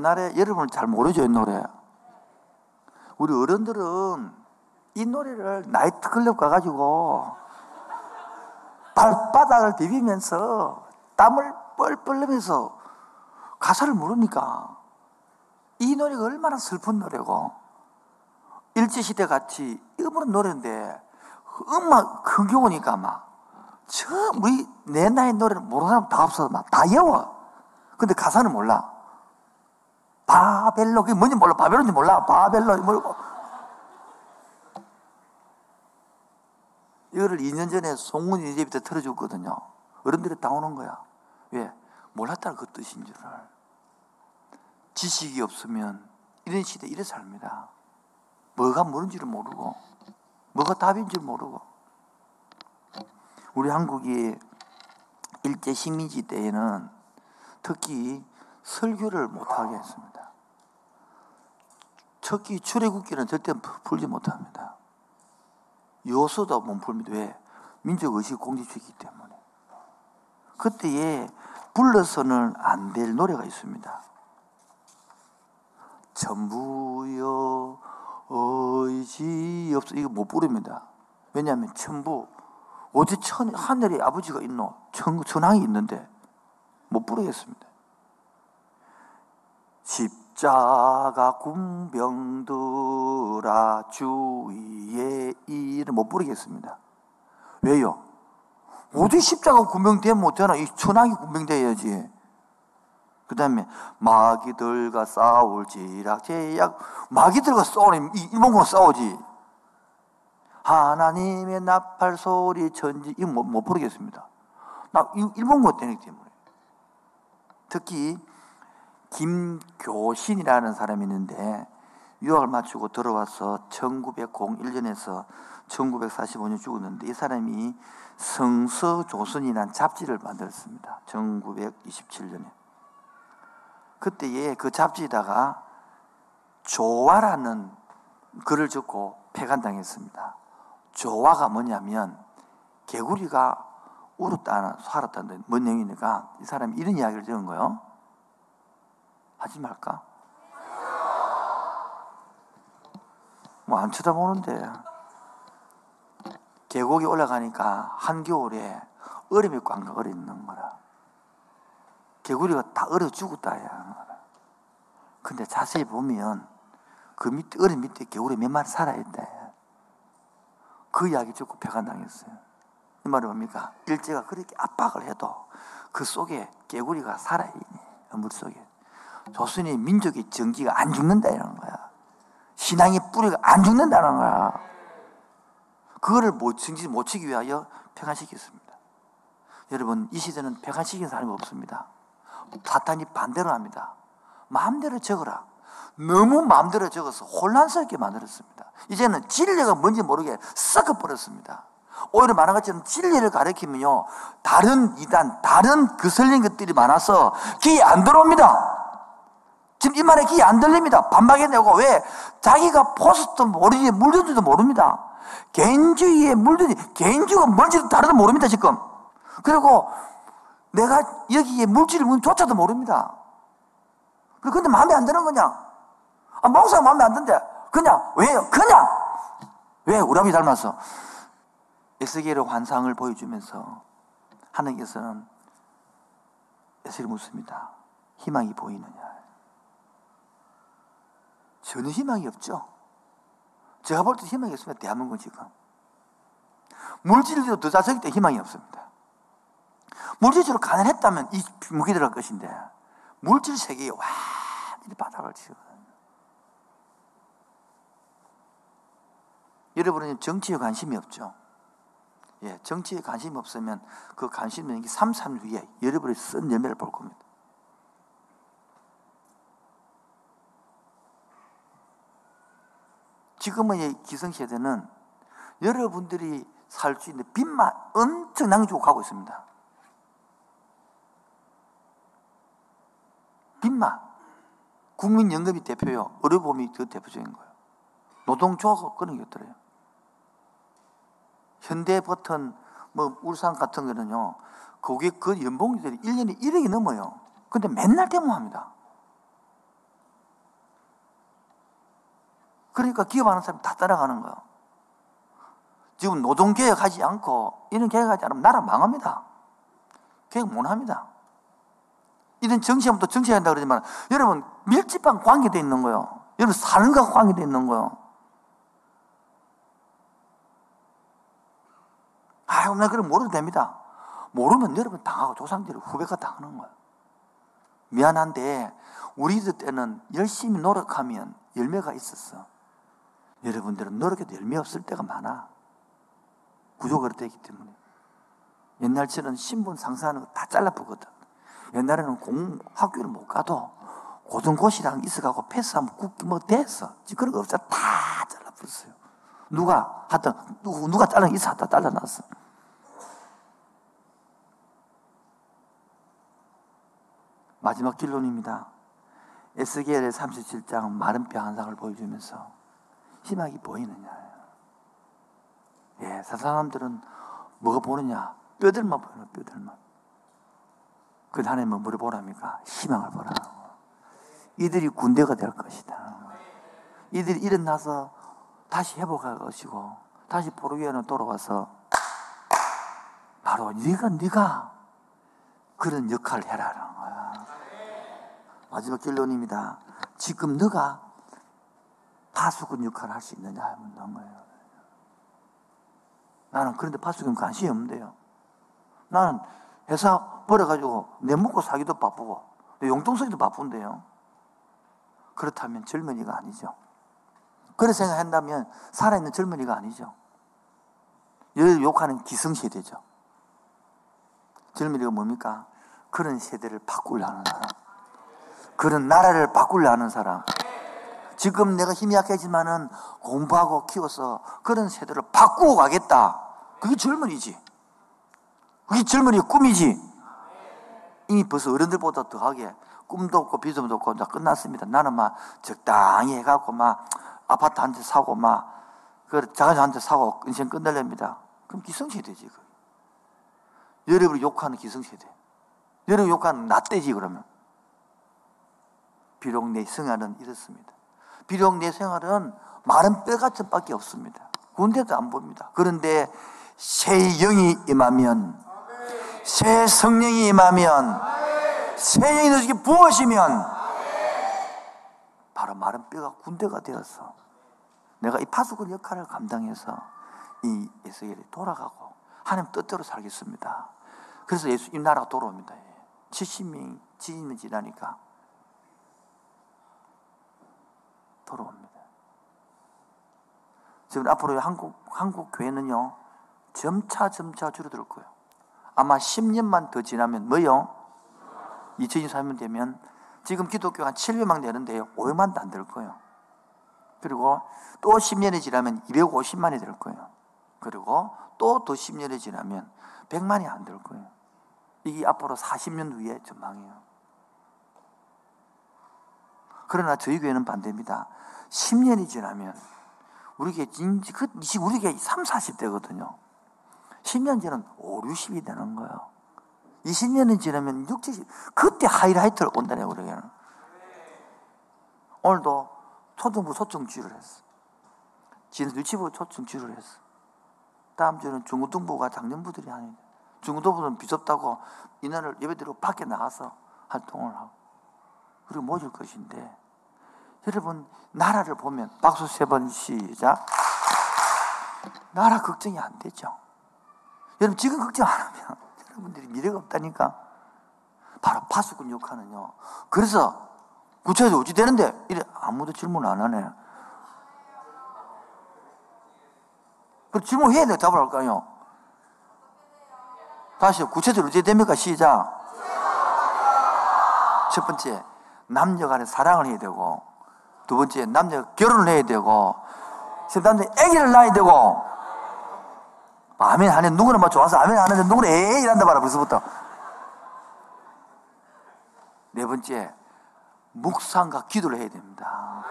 옛날에 여러분 잘 모르죠 이 노래. 우리 어른들은 이 노래를 나이트클럽 가가지고 발바닥을 비비면서 땀을 뻘뻘 흘리면서 가사를 모르니까 이 노래가 얼마나 슬픈 노래고. 일제시대 같이 이런 노래인데 음악 큰 경우니까 막 처음 우리 내 나이 노래를 모르는 사람 다 없어 막 다 외워. 근데 가사는 몰라 바벨로 그게 뭔지 몰라. 바벨론인지 몰라. 바벨로 모르고 이거를 2년 전에 송은이 집에 틀어줬거든요. 어른들이 다 오는 거야. 왜? 몰랐다는 그 뜻인 줄을. 지식이 없으면 이런 시대 이래 삽니다. 뭐가 뭔지를 모르고 뭐가 답인지 모르고. 우리 한국이 일제 식민지 때에는 특히 설교를 못하게 했습니다. 특히 출애굽기는 절대 풀지 못합니다. 요소도 못 풉니다. 왜? 민족 의식 공지주의이기 때문에. 그때에 불러서는 안 될 노래가 있습니다. 전부여 의지 없어 이거 못 부릅니다. 왜냐하면 천부 어디 천 하늘에 아버지가 있노 천 천왕이 있는데 못 부르겠습니다. 십 자가 군병들아 주위에 이를 못 부르겠습니다. 왜요? 어디 십자가 군병되면 못되나? 이 천왕이 군병돼야지. 그 다음에 마귀들과 싸울지라 제약 마귀들과 싸우니 일본과 싸우지 하나님의 나팔 소리 전지 이거 못, 못 부르겠습니다 나 일본과 때문에 특히 김교신이라는 사람이 있는데 유학을 마치고 들어와서 1901년에서 1945년 죽었는데 이 사람이 성서조선이라는 잡지를 만들었습니다 1927년에 그때에 그 잡지에다가 조화라는 글을 적고 폐간당했습니다. 조화가 뭐냐면 개구리가 울었다는 살았다는 뭔 얘기니까 이 사람이 이런 이야기를 적은 거예요. 하지 말까? 뭐 안 쳐다보는데 계곡이 올라가니까 한겨울에 얼음이 꽝꽝 얼어 있는 거라. 개구리가 다 얼어 죽었다 야. 근데 자세히 보면 그 밑에 얼음 밑에 개구리 몇 마리 살아있다. 그 이야기 듣고 배가 당했어요. 이 말이 뭡니까? 일제가 그렇게 압박을 해도 그 속에 개구리가 살아있네. 물 속에. 조선의 민족의 정기가 안 죽는다 이런 거야. 신앙의 뿌리가 안 죽는다는 거야. 그거를 못 정지 못 치기 위하여 폐간시켰습니다. 여러분 이 시대는 폐간시킨 사람이 없습니다. 사탄이 반대로 합니다. 마음대로 적어라. 너무 마음대로 적어서 혼란스럽게 만들었습니다. 이제는 진리가 뭔지 모르게 썩어버렸습니다. 오히려 말한 것처럼 진리를 가리키면요, 다른 이단, 다른 그슬린 것들이 많아서 귀에 안 들어옵니다. 지금 이 말에 귀에 안 들립니다. 반박해 내고, 왜? 자기가 포스트 모르지, 물든지도 모릅니다. 개인주의에 물든지, 개인주의가 뭔지도 다르도 모릅니다, 지금. 그리고 내가 여기에 물질을 뭔조차도 모릅니다. 그런데 마음에 안 드는 거냐? 아, 목사가 마음에 안 든대. 그냥, 왜요? 그냥! 왜? 우람이 닮았어. 에스겔의 환상을 보여주면서 하나님께서는 에스겔 묻습니다. 희망이 보이느냐? 전혀 희망이 없죠. 제가 볼 때 희망이 없습니다. 대한민국 지금. 물질도 더 자석이 때 희망이 없습니다. 물질적으로 가난했다면 이 무기 들어갈 것인데 물질 세계에 완전히 바닥을 치거든요. 여러분은 정치에 관심이 없죠. 예, 정치에 관심이 없으면 그 관심은 3, 3 후에 여러분이 쓴 열매를 볼 겁니다. 지금의 기성세대는 여러분들이 살 수 있는 빚만 엄청나게 주고 가고 있습니다. 빚만. 국민연금이 대표요. 의료보험이 그 대표적인 거예요. 노동조합 그런 게 없더래요. 현대버튼, 뭐, 울산 같은 거는요, 거기에 그 연봉들이 1년에 1억이 넘어요. 근데 맨날 데모합니다. 그러니까 기업하는 사람이 다 따라가는 거예요. 지금 노동개혁하지 않고 이런 개혁하지 않으면 나라 망합니다. 개혁 못 합니다. 이런 정치하면 또 정치한다 그러지만 여러분 밀집한 관계돼 있는 거예요. 여러분 사는 것과 관계돼 있는 거예요. 아유, 나 그럼 모르도 됩니다. 모르면 여러분 당하고 조상들이 후배가 당하는 거예요. 미안한데 우리들 때는 열심히 노력하면 열매가 있었어. 여러분들은 노력해도 열매 없을 때가 많아. 구조가 그렇게 되기 때문에. 옛날처럼 신분 상사하는 거 다 잘라보거든. 옛날에는 공, 학교를 못 가도 고등고시랑 있어가고 패스하면 국기 뭐 됐어. 지금 그런 거 없어. 다 잘라버렸어요. 누가 하여튼, 누구, 누가 잘라 있어. 하다 잘라놨어. 마지막 결론입니다. 에스겔의 37장 마른 뼈 한 상을 보여주면서 희망이 보이느냐. 예, 사람들은 뭐가 보느냐? 뼈들만 보여요, 뼈들만. 그 하나님은 뭐를 보랍니까? 희망을 보라고. 이들이 군대가 될 것이다. 이들이 일어나서 다시 회복할 것이고, 다시 포로기에는 돌아와서 바로 네가 네가 그런 역할을 해라는 거야. 마지막 결론입니다. 지금 너가 파수꾼 역할을 할 수 있느냐 하면 는 거예요. 나는 그런데 파수꾼 관심이 없는데요. 나는 회사 버려가지고 내 먹고 사기도 바쁘고 내 용돈 쓰기도 바쁜데요. 그렇다면 젊은이가 아니죠. 그렇게 생각한다면 살아있는 젊은이가 아니죠. 열 욕하는 기성세대죠. 젊은이가 뭡니까? 그런 세대를 바꾸려는 사람. 그런 나라를 바꾸려는 사람. 지금 내가 힘이 약해지만은 공부하고 키워서 그런 세대를 바꾸고 가겠다. 그게 젊은이지. 그게 젊은이의 꿈이지. 이미 벌써 어른들보다 더하게 꿈도 없고 비전도 없고 다 끝났습니다. 나는 막 적당히 해갖고 막 아파트 한 채 사고 막그 자가지 한 채 사고 인생 끝낼랍니다. 그럼 기성세대지. 그. 여러분을 욕하는 기성세대. 여러분 욕하는 나떼지 그러면. 비록 내 생활은 이렇습니다. 비록 내 생활은 마른 뼈같은 밖에 없습니다. 군대도 안 봅니다. 그런데 새 영이 임하면, 새 성령이 임하면, 새 영이 너에게 부어지면, 바로 마른 뼈가 군대가 되어서 내가 이 파수꾼 역할을 감당해서 이 예수엘이 돌아가고 하나님 뜻대로 살겠습니다. 그래서 예수 이 나라가 돌아옵니다. 70명 지인을 지나니까 돌아옵니다. 지금 앞으로 한국, 한국 교회는요, 점차 점차 줄어들 거예요. 아마 10년만 더 지나면 뭐요? 2024년 되면 지금 기독교가 한 700만 되는데요, 500만도 안 될 거예요. 그리고 또 10년이 지나면 250만이 될 거예요. 그리고 또 더 10년이 지나면 100만이 안 될 거예요. 이게 앞으로 40년 후의 전망이에요. 그러나 저희 교회는 반대입니다. 10년이 지나면 우리 교회 진지 그 우리 교회 3, 40대거든요. 10년 지나면 5, 60이 되는 거예요. 20년이 지나면 6, 70 그때 하이라이트를 온다네요, 우리 교회는. 오늘도 초등부 소청주를 했어. 지난 유치부 초청주를 했어. 다음 주는 중고등부가 작년부들이 하는 중고등부는 비좁다고 인원을 예배드리고 밖에 나가서 활동을 하고 그리고 모실 것인데 여러분 나라를 보면 박수 세 번 시작. 나라 걱정이 안 되죠. 여러분 지금 걱정 안 하면 여러분들이 미래가 없다니까. 바로 파수꾼 역할은요. 그래서 구체적으로 어찌 되는데? 이래 아무도 질문 안 하네. 그 질문해야 돼 답을 할까요. 다시 구체적으로 어찌 됩니까? 시작. 첫 번째 남녀 간에 사랑을 해야 되고 두 번째 남녀 결혼을 해야 되고 세 번째 아기를 낳아야 되고 아멘 하네 누구는 막 좋아서 아멘 하는데 누구는 에이 이란다 봐라 벌써부터. 네 번째 묵상과 기도를 해야 됩니다.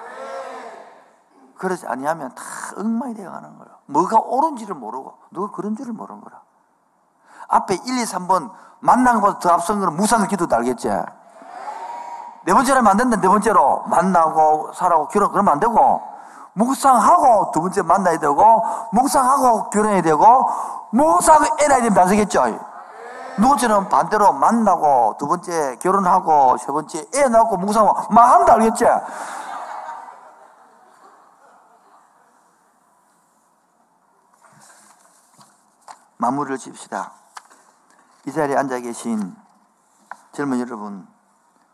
그러지 아니하면 다 엉망이 되어가는 거예요. 뭐가 옳은지를 모르고 누가 그런 줄을 모르는 거라. 앞에 1, 2, 3번 만난 것보다 더 앞선 거는 무상의 기도도 알겠지? 네 번째로 하면 안 된다, 네 번째로. 만나고, 살아고, 결혼, 그러면 안 되고, 묵상하고, 두 번째 만나야 되고, 묵상하고, 결혼해야 되고, 묵상하고, 애 낳아야 됩니다. 아시겠죠? 누구처럼 반대로 만나고, 두 번째 결혼하고, 세 번째 애 낳고, 묵상하고, 막 한다, 알겠지? 마무리를 칩시다. 이 자리에 앉아 계신 젊은 여러분,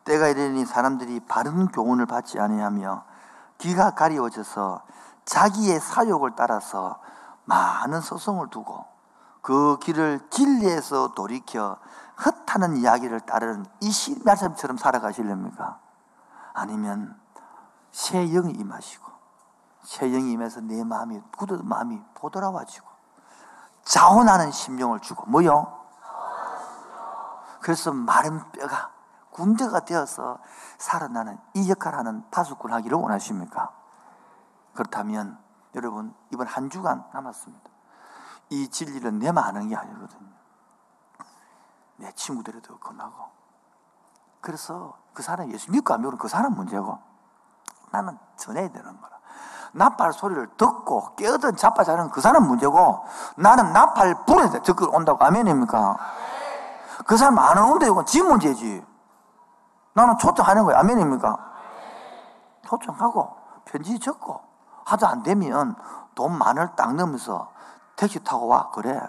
때가 이르니 사람들이 바른 교훈을 받지 아니하며 귀가 가리워져서 자기의 사욕을 따라서 많은 소송을 두고 그 길을 진리에서 돌이켜 헛하는 이야기를 따르는 이 시- 말씀처럼 살아가시렵니까? 아니면 새 영이 임하시고 새 영이 임해서 내 마음이 굳어진 마음이 보돌아와지고 자원하는 심령을 주고 뭐요? 그래서 마른 뼈가 군대가 되어서 살아나는 이 역할을 하는 파수꾼 하기를 원하십니까? 그렇다면 여러분 이번 한 주간 남았습니다. 이 진리를 내만 아는 게 아니거든요. 내 친구들에도 권하고 그래서 그 사람 예수 믿고 안 믿고 그 사람 문제고 나는 전해야 되는 거라. 나팔 소리를 듣고 깨어든 자빠 자는 그 사람 문제고 나는 나팔 불에 듣고 온다고 아멘입니까? 그 사람 안 오는데 이건 지 문제지. 나는 초청하는 거야. 아멘입니까? 초청하고 편지 적고 하도 안 되면 돈 만을 딱 넣으면서 택시 타고 와. 그래.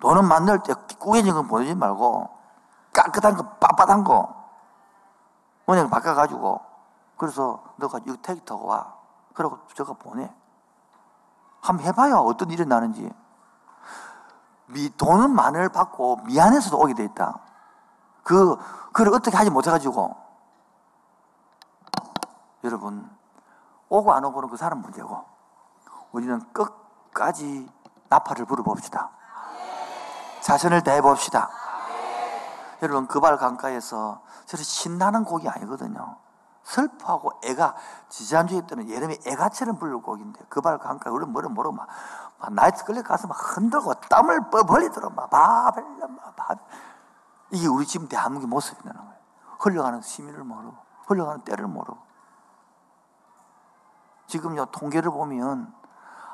돈은 만들 때 꾸겨진 건 보내지 말고 깨끗한 거, 빳빳한 거 은행 바꿔가지고 그래서 너가 이 택시 타고 와. 그러고 저가 보내. 한번 해봐야 어떤 일이 나는지. 미, 돈은 만을 받고 미안해서도 오게 돼 있다. 그, 그걸 어떻게 하지 못해가지고. 여러분, 오고 안 오고는 그 사람 문제고, 우리는 끝까지 나팔을 불어봅시다. 자신을 다해봅시다. 여러분, 그발 강가에서 저렇게 신나는 곡이 아니거든요. 슬퍼하고 애가, 지지난주에 때는 여름에 애가처럼 부를 곡인데, 그발 강가에 우리 뭐를 모르고 막, 막 나이트 클럽 가서 막 흔들고 땀을 뻘뻘리더라. 막 바벨라, 막 바벨. 이게 우리 지금 대한민국의 모습이라는 거예요. 흘러가는 시민을 모르고, 흘러가는 때를 모르고. 지금요, 통계를 보면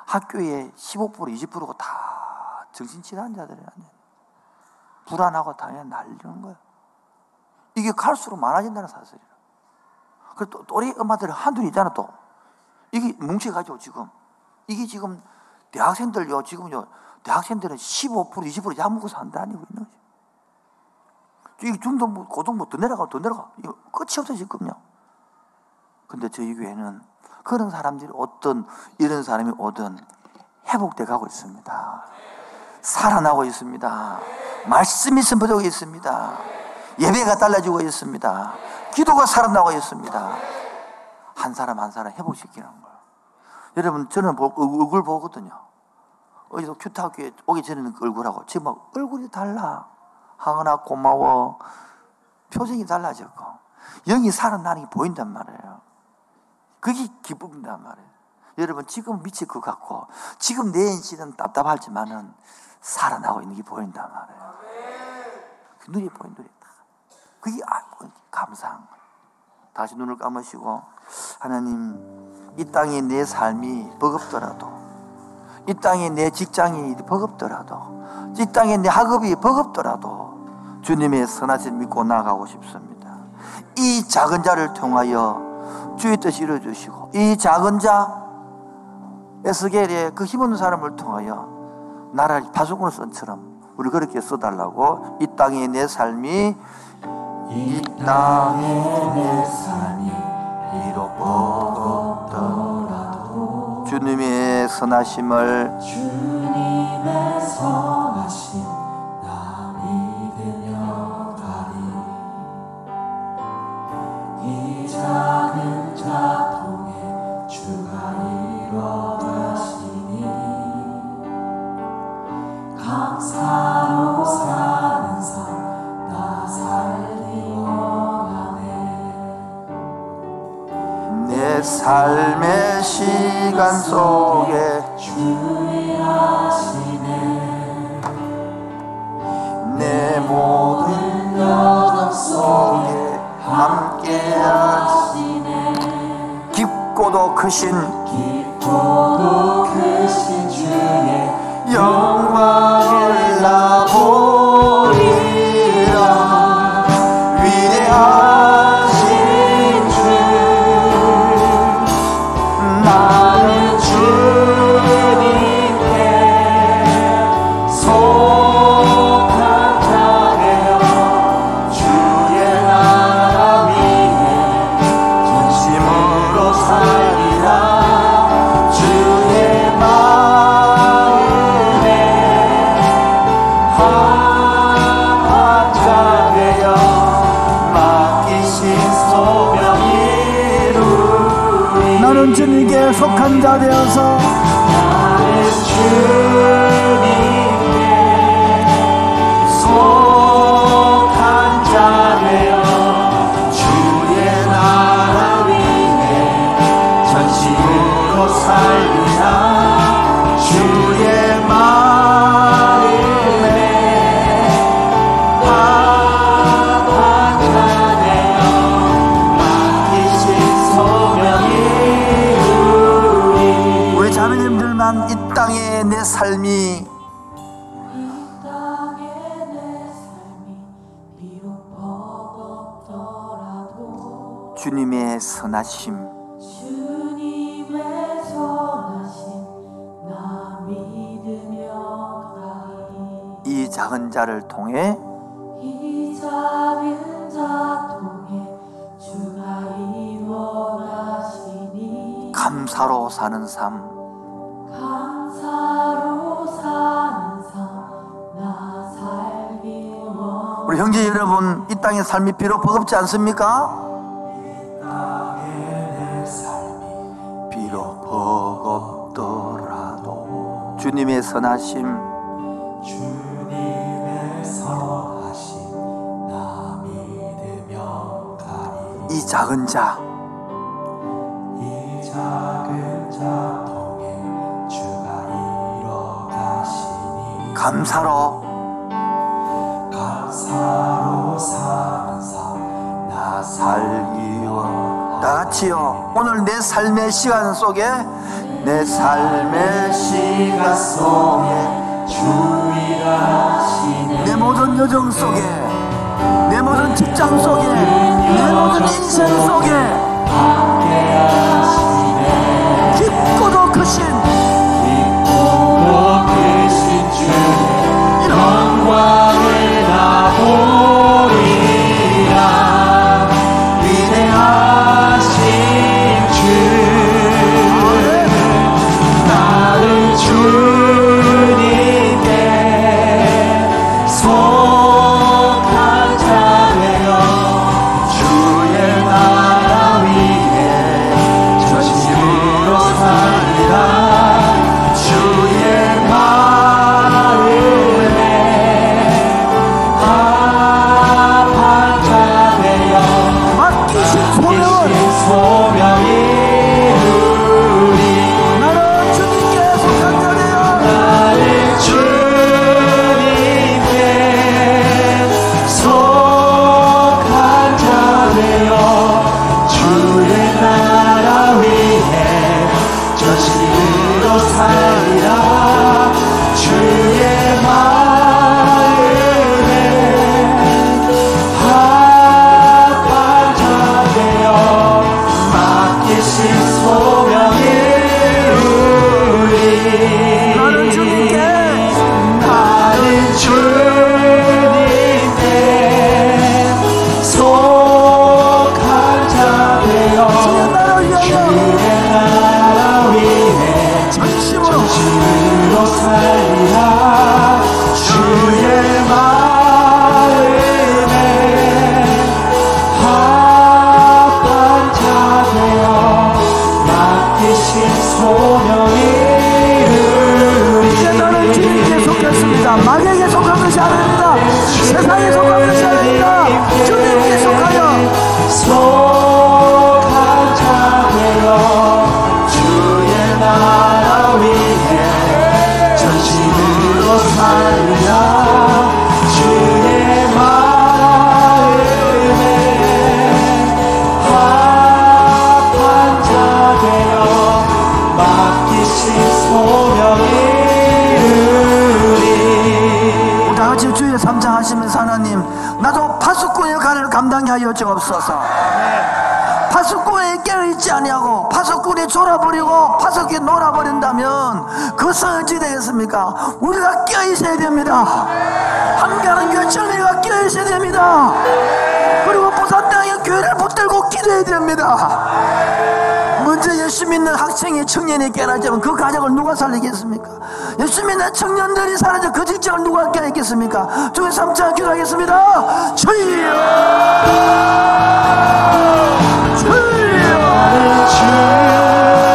학교에 15% 20%가 다 정신질환자들이 아니에요. 불안하고 당연히 날리는 거예요. 이게 갈수록 많아진다는 사실이에요. 그리고 또 또래 엄마들 한둘 있잖아 또. 이게 뭉쳐가지고 지금. 이게 지금 대학생들요, 지금요, 대학생들은 15% 20% 약먹어서 안 다니고 있는 거죠. 이 중등부, 고등부 더 내려가, 더 내려가. 이거 끝이 없어, 지금요. 근데 저희 교회는 그런 사람들이 어떤, 이런 사람이 오든 회복돼 가고 있습니다. 살아나고 있습니다. 말씀이 선포되고 있습니다. 예배가 달라지고 있습니다. 기도가 살아나고 있습니다. 한 사람 한 사람 회복시키는 거예요. 여러분, 저는 보- 얼굴 보거든요. 어디서 큐타학교에 오기 전에는 그 얼굴하고 지금 막 얼굴이 달라. 항은아 고마워. 표정이 달라졌고 영이 살아나는 게 보인단 말이에요. 그게 기쁨이란 말이에요. 여러분 지금 미칠 것 같고 지금 내 인생은 답답하지만은 살아나고 있는 게 보인단 말이에요. 그 눈이 보인 눈이 다. 그게 아이고 감사한 거예요. 다시 눈을 감으시고 하나님 이 땅에 내 삶이 버겁더라도 이 땅에 내 직장이 버겁더라도 이 땅에 내 학업이 버겁더라도 주님의 선하신 믿고 나아가고 싶습니다. 이 작은 자를 통하여 주의 뜻을 이루어주시고 이 작은 자 에스겔의 그 힘없는 사람을 통하여 나라를 파수꾼을 쓴처럼 우리 그렇게 써달라고 이 땅에 내 삶이 이 땅에 내 삶이 비록 버겁더라도 주님의 선하심을 주님의 선하심 삶의 시간 속에 내 모든 여정 속에 함께 하시네. 깊고도 크신 깊고도 크신 주의 영광을 나보 자를 통해 이 작은 자 통해 주가 이루어가시니 감사로 사는 삶 감사로 사는 삶나 살기 원 우리 형제 여러분 이 땅의 삶이 비록 버겁지 않습니까? 비록 버겁더라도 주님의 선하심 작은 자 이 작은 자 통해 주가 이뤄가시니 감사로 감사로 사는 삶나 살기 원. 다 같이요. 오늘 내 삶의 시간 속에 내 삶의 시간 속에 주일하시네 내 모든 여정 속에 내 모든 직장 속에 내 모든 인생 속에. 깊고도 크신 어찌 되겠습니까? 우리가 깨어있어야 됩니다. 함께하는 교회 청년이가 깨어있어야 됩니다. 그리고 부산 땅에 교회를 붙들고 기도해야 됩니다. 먼저 예수 믿는 학생이 청년이 깨어나자면 그 가정을 누가 살리겠습니까? 예수 믿는 청년들이 사라져 그 직장을 누가 깨어있겠습니까? 주의 삼자 기도하겠습니다. 주여! 주님께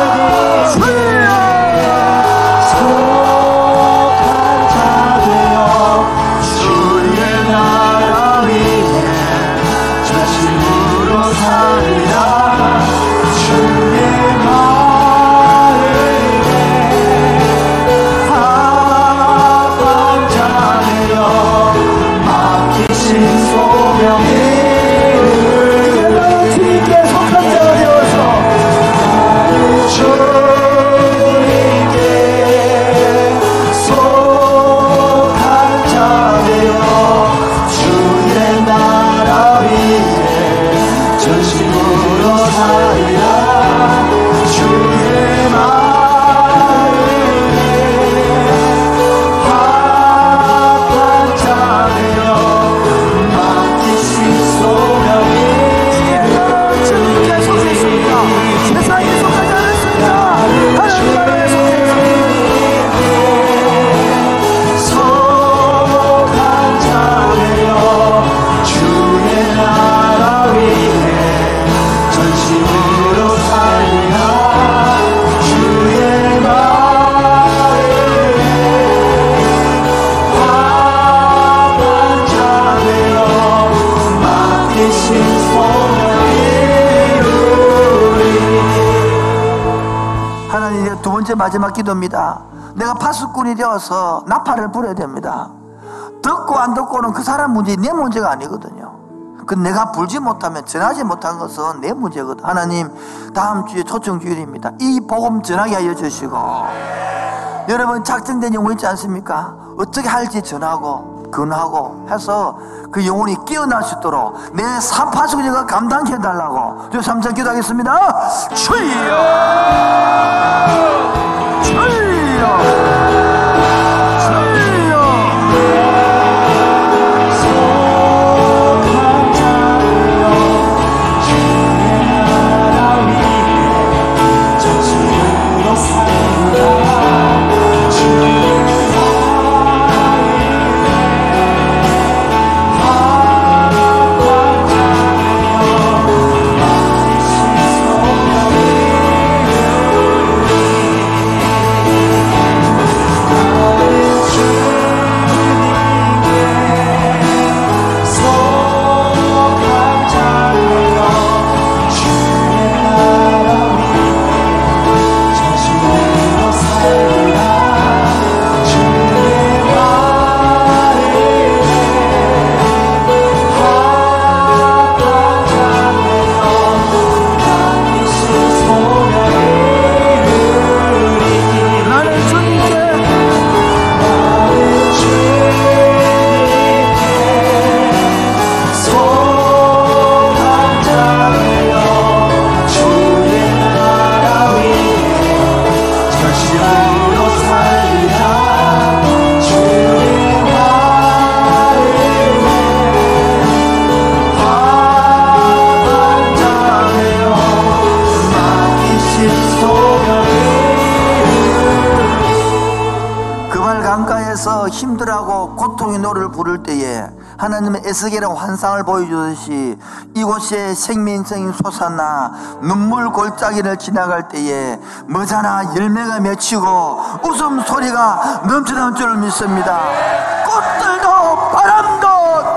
번째 마지막 기도입니다. 내가 파수꾼이 되어서 나팔을 불어야 됩니다. 듣고 안 듣고는 그 사람 문제 내 문제가 아니거든요. 그 내가 불지 못하면 전하지 못한 것은 내 문제거든. 하나님 다음 주에 초청 주일입니다. 이 복음 전하게 하여 주시고 여러분 작정된 영혼 있지 않습니까? 어떻게 할지 전하고 근하고 해서 그 영혼이 깨어날 수 있도록 내 사파수 제가 감당해 달라고 저 삼천 기도하겠습니다. 주여 주여 주여 하나님의 에스겔의 환상을 보여주듯이 이곳에 생명성이 솟아나 눈물 골짜기를 지나갈 때에 머자나 열매가 맺히고 웃음소리가 넘쳐나는 줄을 믿습니다. 꽃들도 바람도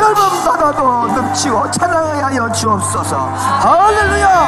넓은 바다도 넘치고 찬양하게 하여 주옵소서. 할렐루야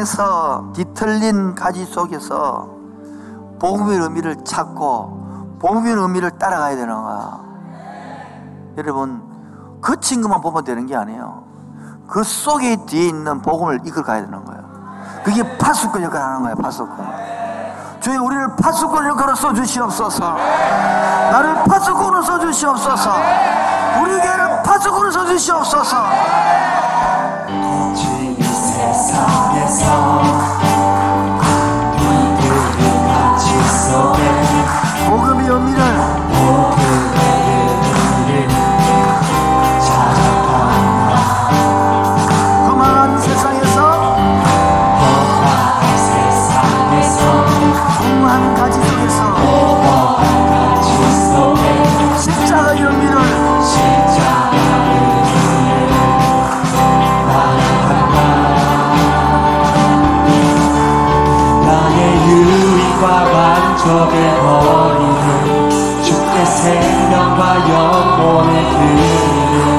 세상에서 뒤틀린 가지 속에서 복음의 의미를 찾고 복음의 의미를 따라가야 되는 거야. 여러분 그 친구만 보면 되는 게 아니에요. 그 속에 뒤에 있는 복음을 이끌 가야 되는 거예요. 그게 파수꾼 역할을 하는 거예요. 파수꾼. 주님 우리를 파수꾼 역할로 써주시옵소서 나를 파수꾼으로 써주시옵소서 우리 교회를 파수꾼으로 써주시옵소서 복음이 옵니다. 하여 보내드려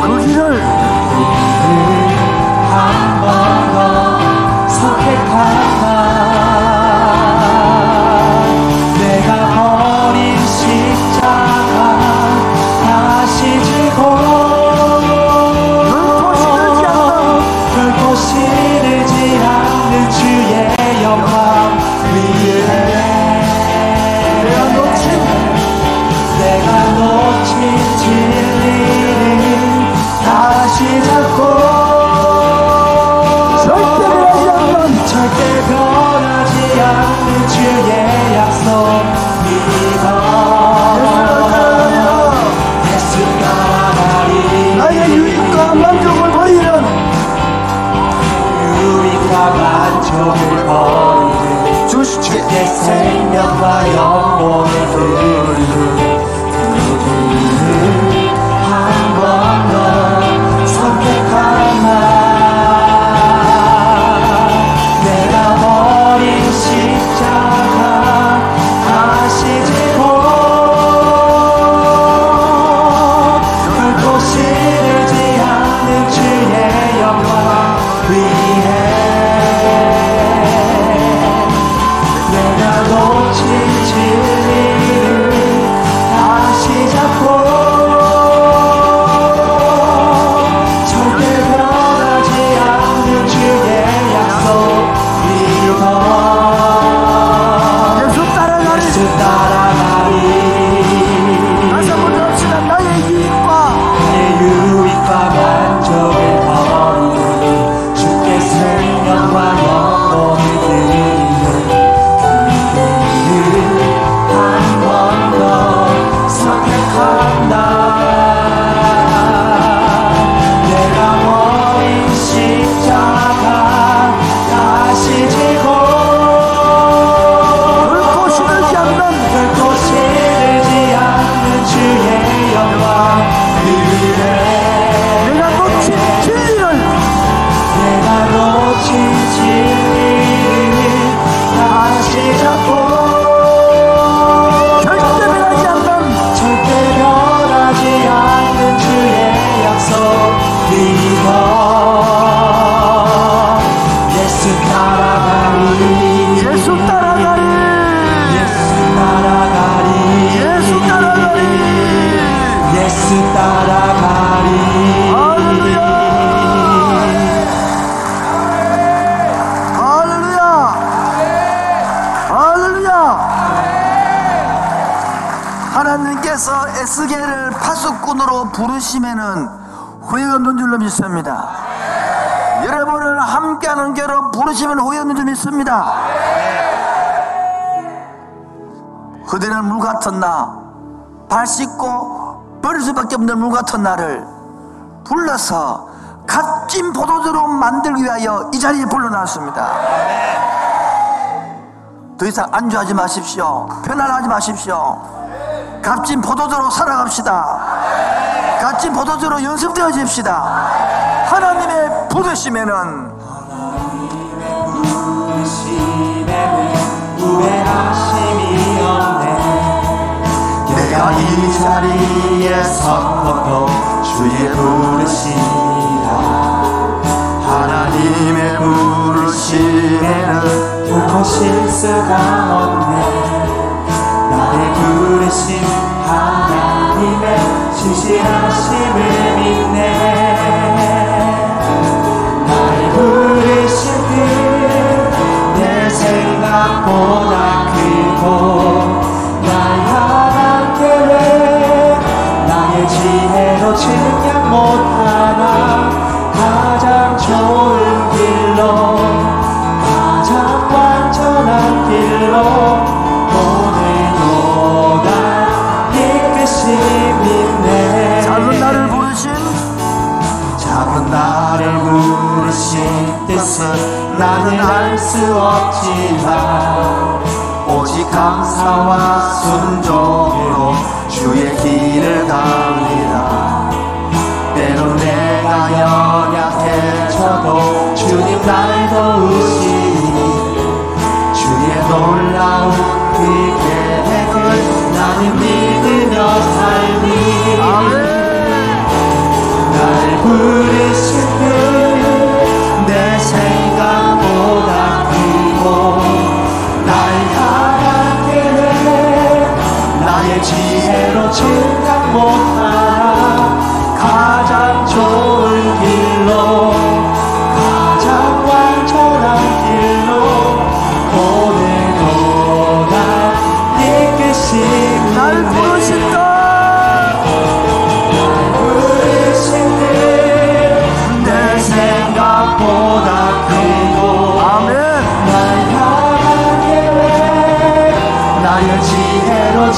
그 길을 한번더 선택하 하나님께서 에스겔을 파수꾼으로 부르시면은 후회가 없는 줄로 믿습니다 여러분을 함께하는 교로 부르시면 후회 없는 줄 믿습니다 그대는 물 같은 나 발 씻고 버릴 수밖에 없는 물 같은 나를 불러서 값진 포도주로 만들기 위하여 이 자리에 불러놨습니다. 더 이상 안주하지 마십시오. 편안하지 마십시오. 값진 포도주로 살아갑시다. 값진 포도주로 연습되어집시다. 하나님의 부르심에는 내가 이 자리에 섰고도 주의 부르심이라 하나님의 부르심에는 결코 실수가 없네 나의 부르심 하나님의 신실하심을 믿네. 나의 부르심 내 생각보다 크고 나의 계획 나의 지혜로 측량 못하나 가장 좋은 길로 가장 완전한 길로 나는 알 수 없지만 오직 감사와 순종으로 주의 길을 갑니다. 때로 내가 연약해져도 주님 날 도우시니 주의 놀라운 그 계획을 나는 믿으며 살니. 날 부르신 그내 생각 지혜로 증강 못하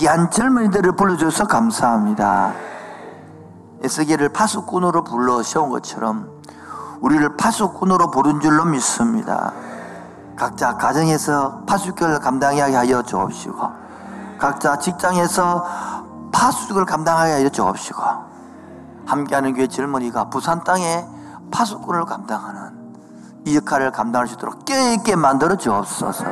귀한 젊은이들을 불러줘서 감사합니다. 에스겔을 파수꾼으로 불러 세운 것처럼 우리를 파수꾼으로 부른 줄로 믿습니다. 각자 가정에서 파수꾼을 감당하게 하여 주옵시고 각자 직장에서 파수꾼을 감당하게 하여 주옵시고 함께하는 교회 젊은이가 부산 땅에 파수꾼을 감당하는 이 역할을 감당할 수 있도록 깨있게 만들어 주옵소서.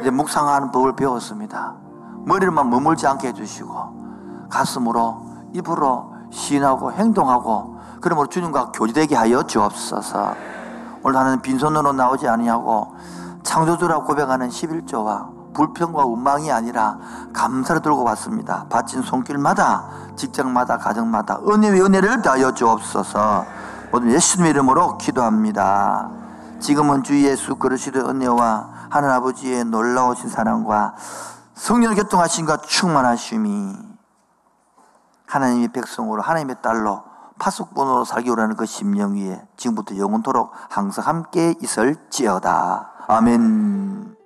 이제 묵상하는 법을 배웠습니다. 머리로만 머물지 않게 해주시고 가슴으로 입으로 시인하고 행동하고 그러므로 주님과 교제되게 하여 주옵소서. 오늘 하는 빈손으로 나오지 아니하고 창조주라 고백하는 11조와 불평과 원망이 아니라 감사를 들고 왔습니다. 바친 손길마다 직장마다 가정마다 은혜 위 은혜를 더하여 주옵소서. 모든 예수님 이름으로 기도합니다. 지금은 주 예수 그리스도의 은혜와 하늘 아버지의 놀라우신 사랑과 성령을 교통하신과 충만하심이 하나님의 백성으로 하나님의 딸로 파수꾼으로 살기 원하는 그 심령 위에 지금부터 영원토록 항상 함께 있을지어다. 아멘.